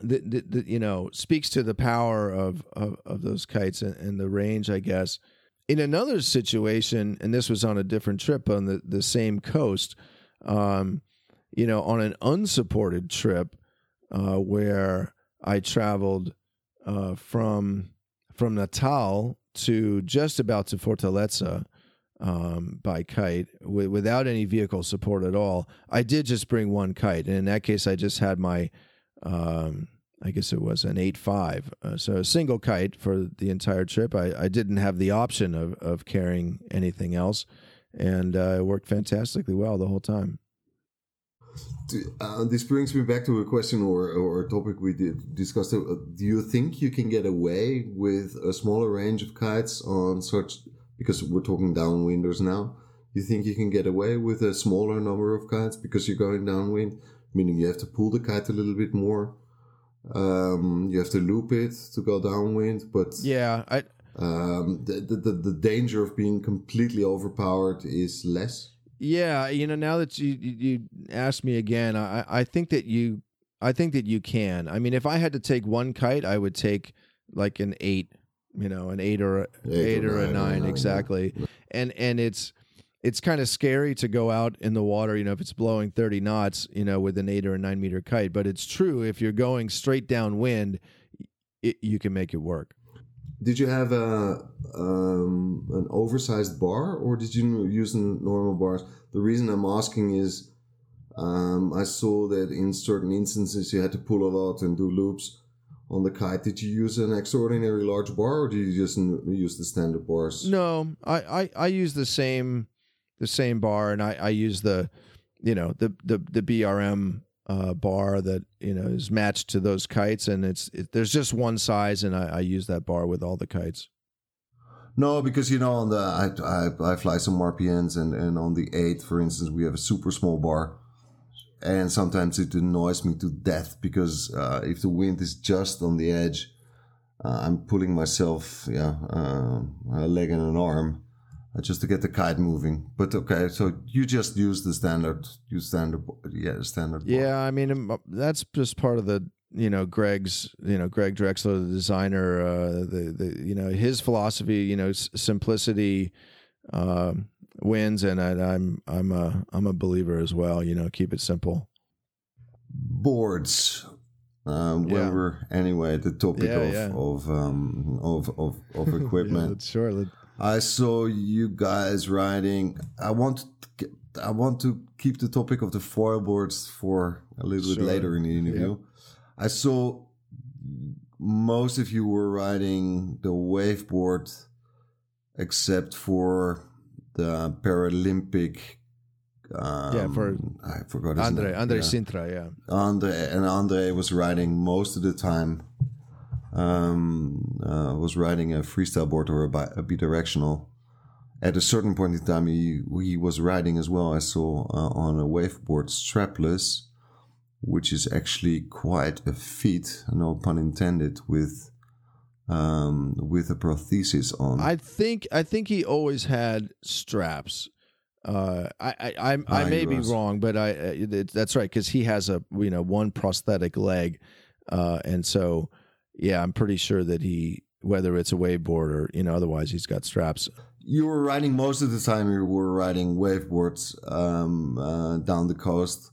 the, you know speaks to the power of of, of those kites and, and, the range, I guess. In another situation, and this was on a different trip on the the same coast. Um, you know, on an unsupported trip uh, where I traveled uh, from from Natal to just about to Fortaleza um, by kite w- without any vehicle support at all. I did just bring one kite, and in that case, I just had my, um, I guess it was an eight five, uh, so a single kite for the entire trip. I, I didn't have the option of of carrying anything else, and uh, it worked fantastically well the whole time. Uh, this brings me back to a question or, or a topic we did discuss. Uh, do you think you can get away with a smaller range of kites on such, because we're talking downwinders now, you think you can get away with a smaller number of kites because you're going downwind, meaning you have to pull the kite a little bit more? Um, you have to loop it to go downwind, but yeah, I, um, the, the, the danger of being completely overpowered is less. Yeah, you know, now that you you asked me again, I I think that you I think that you can. I mean, if I had to take one kite, I would take like an eight, you know, an eight or a, eight, eight or, or, a nine, nine exactly. Yeah. And and it's it's kind of scary to go out in the water, you know, if it's blowing 30 knots, you know, with an eight or a nine meter kite. But it's true if you're going straight downwind, it, you can make it work. Did you have a um, an oversized bar, or did you use normal bars? The reason I'm asking is um, I saw that in certain instances you had to pull a lot and do loops on the kite. Did you use an extraordinary large bar, or did you just use the standard bars? No, I I, I use the same the same bar, and I I use the you know the the the BRM uh, bar that you know is matched to those kites, and it's it, there's just one size, and I, I, use that bar with all the kites. No, because you know on the I I, I fly some RPMs, and and on the eight, for instance, we have a super small bar, and sometimes it annoys me to death because uh, if the wind is just on the edge, uh, I'm pulling myself yeah uh, a leg and an arm just to get the kite moving. But okay, so you just use the standard, use standard, yeah, standard. Yeah, I mean um, uh, that's just part of the you know Greg's you know Greg Drexler, the designer, uh, the the you know his philosophy, you know s- simplicity uh, wins, and I, I'm I'm a I'm a believer as well. You know, keep it simple. Boards. Um, when yeah. we're anyway the topic yeah, of, yeah. of um of of of equipment. sure. I saw you guys riding. I want to, I want to keep the topic of the foil boards for a little sure. bit later in the interview. Yep. I saw most of you were riding the waveboard, except for the Paralympic. Um, yeah, for I forgot Andre name. Andre yeah. Cintra, yeah. Andre and Andre was riding most of the time um, uh, was riding a freestyle board or a, bi- a bidirectional. At a certain point in time, he, he was riding as well. I saw uh, on a waveboard strapless, which is actually quite a feat, no pun intended, with um, with a prosthesis on. I think I think he always had straps. Uh, I I I, I may be wrong, but I it, that's right because he has a you know one prosthetic leg, uh, and so yeah, I'm pretty sure that he, whether it's a waveboard or you know, otherwise he's got straps. You were riding most of the time. You were riding waveboards um, uh, down the coast.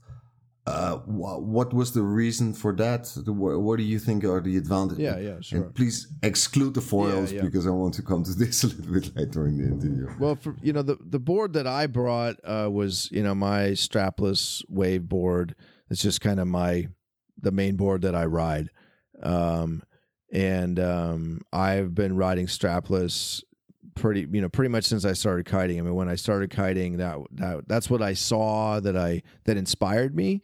Uh, wha- what was the reason for that? What, what do you think are the advantages? Yeah, yeah, sure. And please exclude the foils Yeah, yeah. because I want to come to this a little bit later in the interview. Well, for you know, the the board that I brought uh, was you know my strapless wave board. It's just kind of my the main board that I ride, um, and um, I've been riding strapless pretty you know pretty much since I started kiting. I mean, when I started kiting, that that that's what I saw that I that inspired me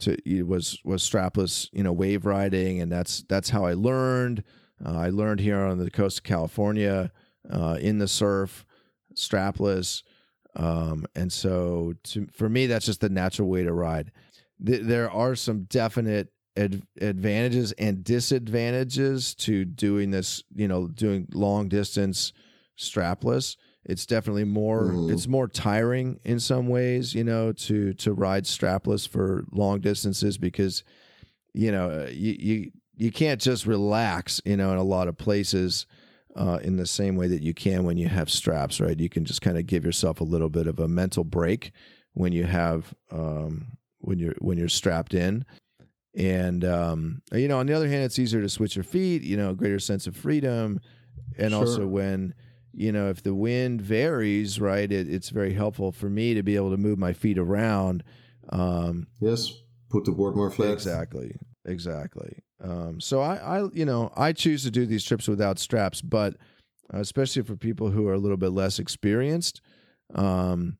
to it was was strapless you know wave riding, and that's that's how I learned. Uh, I learned here on the coast of California uh, in the surf strapless. Um, and so to, for me, that's just the natural way to ride. Th- there are some definite ad- advantages and disadvantages to doing this, you know, doing long distance strapless. It's definitely more Mhm. it's more tiring in some ways, you know, to to ride strapless for long distances because you know, you you you can't just relax, you know, in a lot of places uh, in the same way that you can when you have straps, right? You can just kind of give yourself a little bit of a mental break when you have um, when you're when you're strapped in. And um, you know, on the other hand, it's easier to switch your feet. You know, greater sense of freedom, and Sure. also when you know if the wind varies, right? It, it's very helpful for me to be able to move my feet around. Um, Yes, put the board more flat. Exactly. Exactly. Um, so I, I, you know, I choose to do these trips without straps, but uh, especially for people who are a little bit less experienced, um,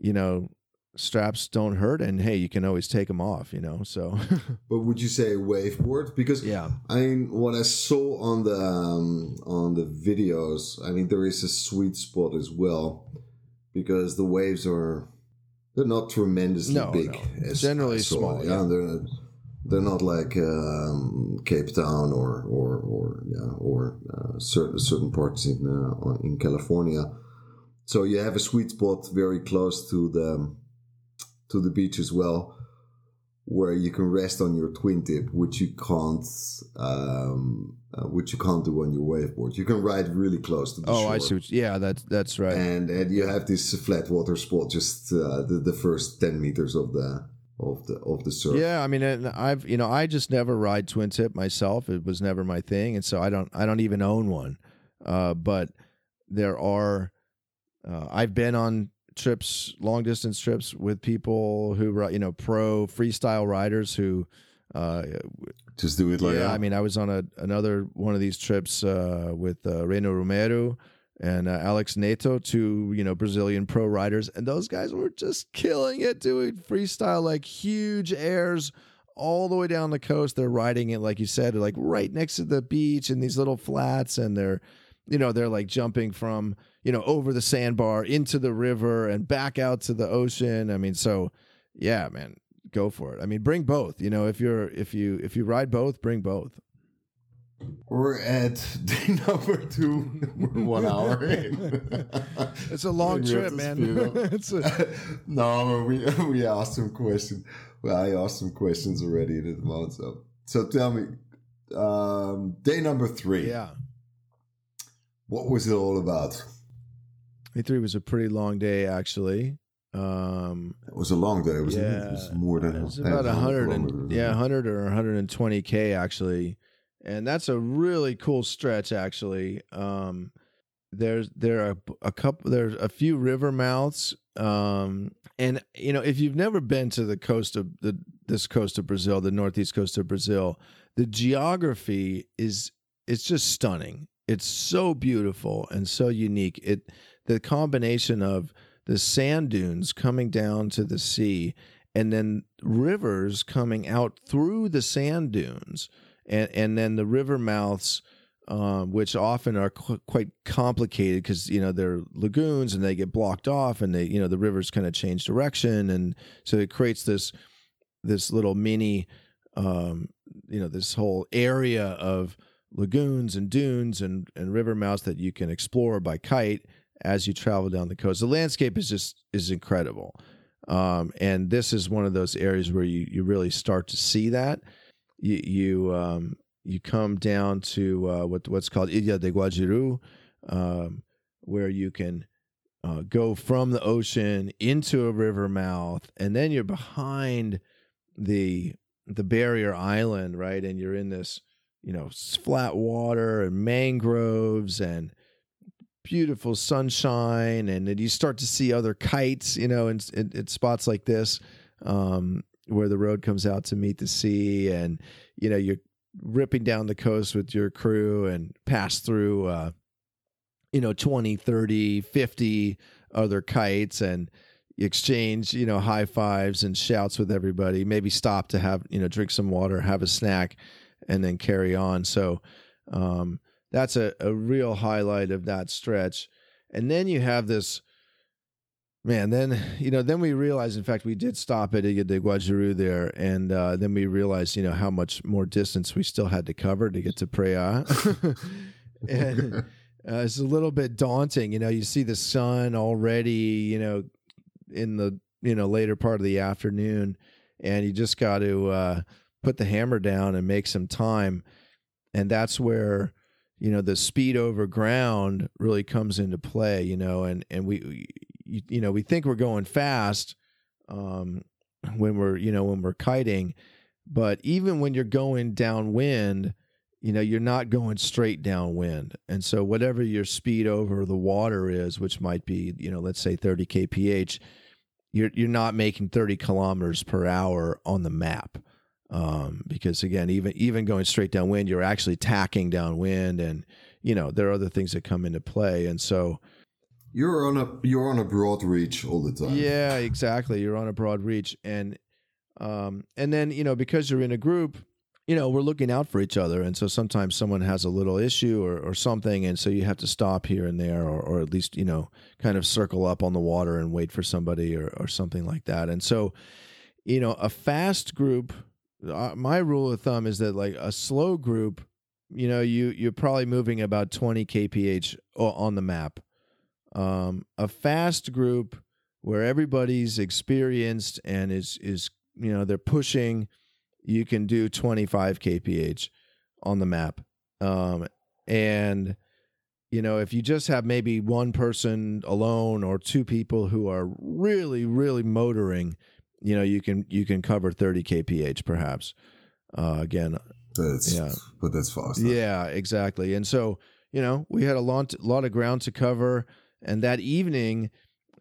you know, straps don't hurt, and hey, you can always take them off. You know, so But would you say waveboard? Because yeah, I mean, what I saw on the um, on the videos, I mean, there is a sweet spot as well, because the waves are they're not tremendously No, big. no. As Generally saw. small, Yeah, yeah. they're they're not like um, Cape Town or or or yeah, or uh, certain certain parts in uh, in California. So you have a sweet spot very close to the to the beach as well where you can rest on your twin tip, which you can't, um, uh, which you can't do on your waveboard. You can ride really close to the oh, shore. I see. What, yeah, that's that's right. And and you have this flat water spot, just uh, the the first ten meters of the of the of the surf. Yeah, I mean, and I've you know I just never ride twin tip myself. It was never my thing, and so I don't I don't even own one. Uh, but there are uh, I've been on trips, long distance trips with people who you know pro freestyle riders who. Uh, Just do it like yeah, that. I mean, I was on a another one of these trips uh, with uh, Reno Romeu and uh, Alex Neto, two you know Brazilian pro riders, and those guys were just killing it, doing freestyle like huge airs all the way down the coast. They're riding it like you said, like right next to the beach in these little flats, and they're you know they're like jumping from you know over the sandbar into the river and back out to the ocean. I mean, so yeah, man, go for it. I mean, bring both. You know, if you're if you if you ride both, bring both. We're at day number two. We're one hour in. It's a long trip, man. it's a, no, we we asked some questions. Well, I asked some questions already in advance. So, so tell me, um, day number three. yeah. What was it all about? Day three was a pretty long day, actually. Um, It was a long day, it? yeah, It was more than it was about a hundred and yeah, hundred or hundred and twenty k actually, and that's a really cool stretch. Actually, um, there's there are a couple, there's a few river mouths, um, and you know if you've never been to the coast of the this coast of Brazil, the northeast coast of Brazil, the geography is it's just stunning. It's so beautiful and so unique. It the combination of the sand dunes coming down to the sea and then rivers coming out through the sand dunes and and then the river mouths um, which often are qu- quite complicated because you know they're lagoons and they get blocked off and they you know the rivers kind of change direction and so it creates this this little mini um, you know this whole area of lagoons and dunes and and river mouths that you can explore by kite as you travel down the coast. The landscape is just is incredible, um, and this is one of those areas where you you really start to see that. You you um, you come down to uh, what what's called Ilha de Guajiru, um, where you can uh, go from the ocean into a river mouth, and then you're behind the the barrier island, right? And you're in this, you know, flat water and mangroves and beautiful sunshine, and then you start to see other kites, you know, in, in, in spots like this, um, where the road comes out to meet the sea, and you know you're ripping down the coast with your crew and pass through, uh, you know, 20, 30, 50 other kites and exchange, you know, high fives and shouts with everybody, maybe stop to have, you know, drink some water, have a snack, and then carry on. So um, that's a, a real highlight of that stretch. And then you have this, man, then, you know, then we realized, in fact, we did stop at Ilha de Guajiru there. And uh, then we realized, you know, how much more distance we still had to cover to get to Praia. and uh, it's a little bit daunting. You know, you see the sun already, you know, in the you know later part of the afternoon, and you just got to uh, put the hammer down and make some time, and that's where you know the speed over ground really comes into play. You know, and and we you, you know we think we're going fast um, when we're you know when we're kiting, but even when you're going downwind you know you're not going straight downwind and so whatever your speed over the water is which might be you know let's say 30 kph you're you're not making 30 kilometers per hour on the map um, because again even even going straight downwind you're actually tacking downwind and you know there are other things that come into play and so you're on a you're on a broad reach all the time yeah exactly you're on a broad reach and um, and then you know because you're in a group you know, we're looking out for each other. And so sometimes someone has a little issue or, or something. And so you have to stop here and there, or, or at least, you know, kind of circle up on the water and wait for somebody or, or something like that. And so, you know, a fast group, uh, my rule of thumb is that like a slow group, you know, you, you're probably moving about 20 kph on the map. Um, a fast group where everybody's experienced and is, is, you know, they're pushing – you can do 25 kph on the map um, and you know if you just have maybe one person alone or two people who are really really motoring you know you can you can cover 30 kph perhaps uh, again that's yeah. but that's fast yeah exactly. And so you know we had a lot lot of ground to cover. And that evening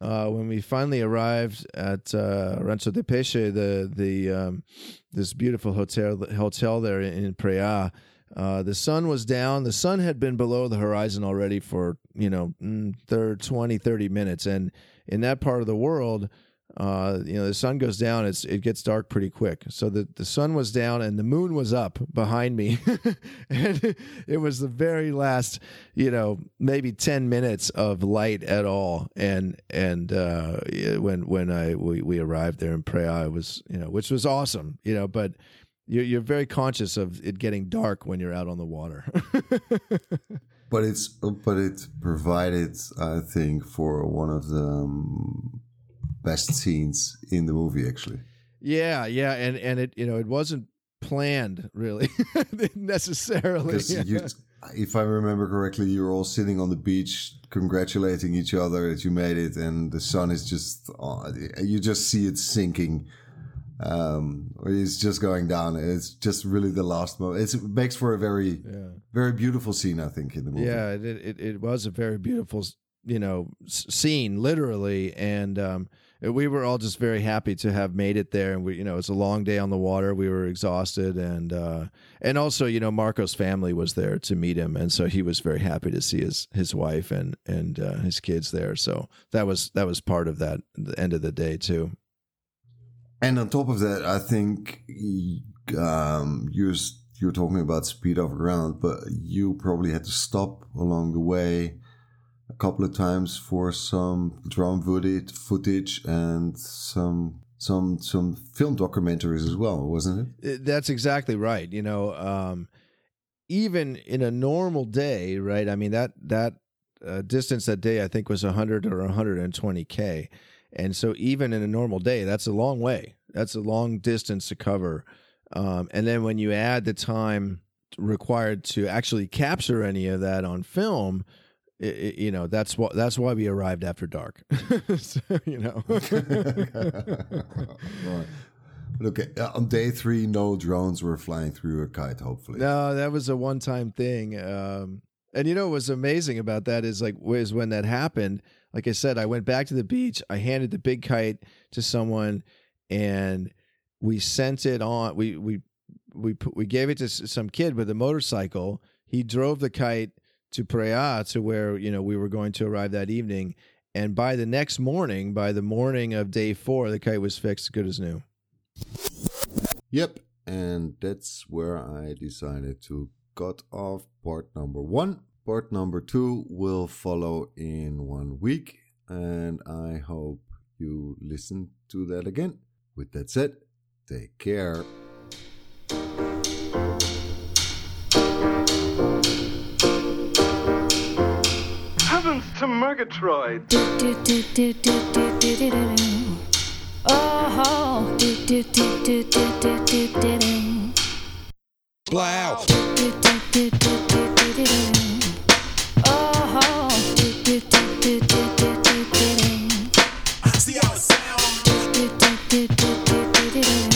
uh, when we finally arrived at uh, Rancho de Peixe, the the um, this beautiful hotel hotel there in, in Preá, uh, the sun was down. The sun had been below the horizon already for you know mm, 30, 20, 30 minutes, and in that part of the world, uh, you know, the sun goes down, it's it gets dark pretty quick. So the, the sun was down and the moon was up behind me. and it was the very last, you know, maybe 10 minutes of light at all. And and uh, when when I we, we arrived there in Preá, it was, you know, which was awesome, you know, but you're, you're very conscious of it getting dark when you're out on the water. but it's but it provided, I think, for one of the um, best scenes in the movie actually yeah yeah and and it you know it wasn't planned really necessarily you, if i remember correctly you're all sitting on the beach congratulating each other that you made it and the sun is just uh, you just see it sinking um, it's just going down. It's just really the last moment. It's, it makes for a very, yeah. very beautiful scene, I think, in the movie. Yeah, it, it, it was a very beautiful, you know, scene, literally, and um, we were all just very happy to have made it there. And we you know it's a long day on the water. We were exhausted. And uh, and also you know Marco's family was there to meet him. And so he was very happy to see his his wife and and uh, his kids there. So that was that was part of that the end of the day too. And on top of that I think um, you're you're talking about speed over ground but you probably had to stop along the way couple of times for some drone footage, footage and some some some film documentaries as well, wasn't it? That's exactly right. You know, um, even in a normal day, right? I mean that that uh, distance that day I think was 100 or 120 k, and so even in a normal day, that's a long way. That's a long distance to cover. Um, and then when you add the time required to actually capture any of that on film, it, it, you know that's what that's why we arrived after dark so, you know right Okay, uh, on day three, no drones were flying through a kite. Hopefully, No, that was a one-time thing. Um, and you know what was amazing about that is like was when that happened. Like I said, I went back to the beach. I handed the big kite to someone, and we sent it on. We we we put, we gave it to some kid with a motorcycle. He drove the kite to Preá to where you know we were going to arrive that evening. And by the next morning, by the morning of day four, the kite was fixed, good as new. Yep, and that's where I decided to cut off part number one. Part number two will follow in one week, and I hope you listen to that again. With that said, take care. Murgatroyd! Oh, do do do do do do do do do. Blow. Do do do do do do do do do. Oh, do do do do do do do do do. See how it sound? Do do do do do do do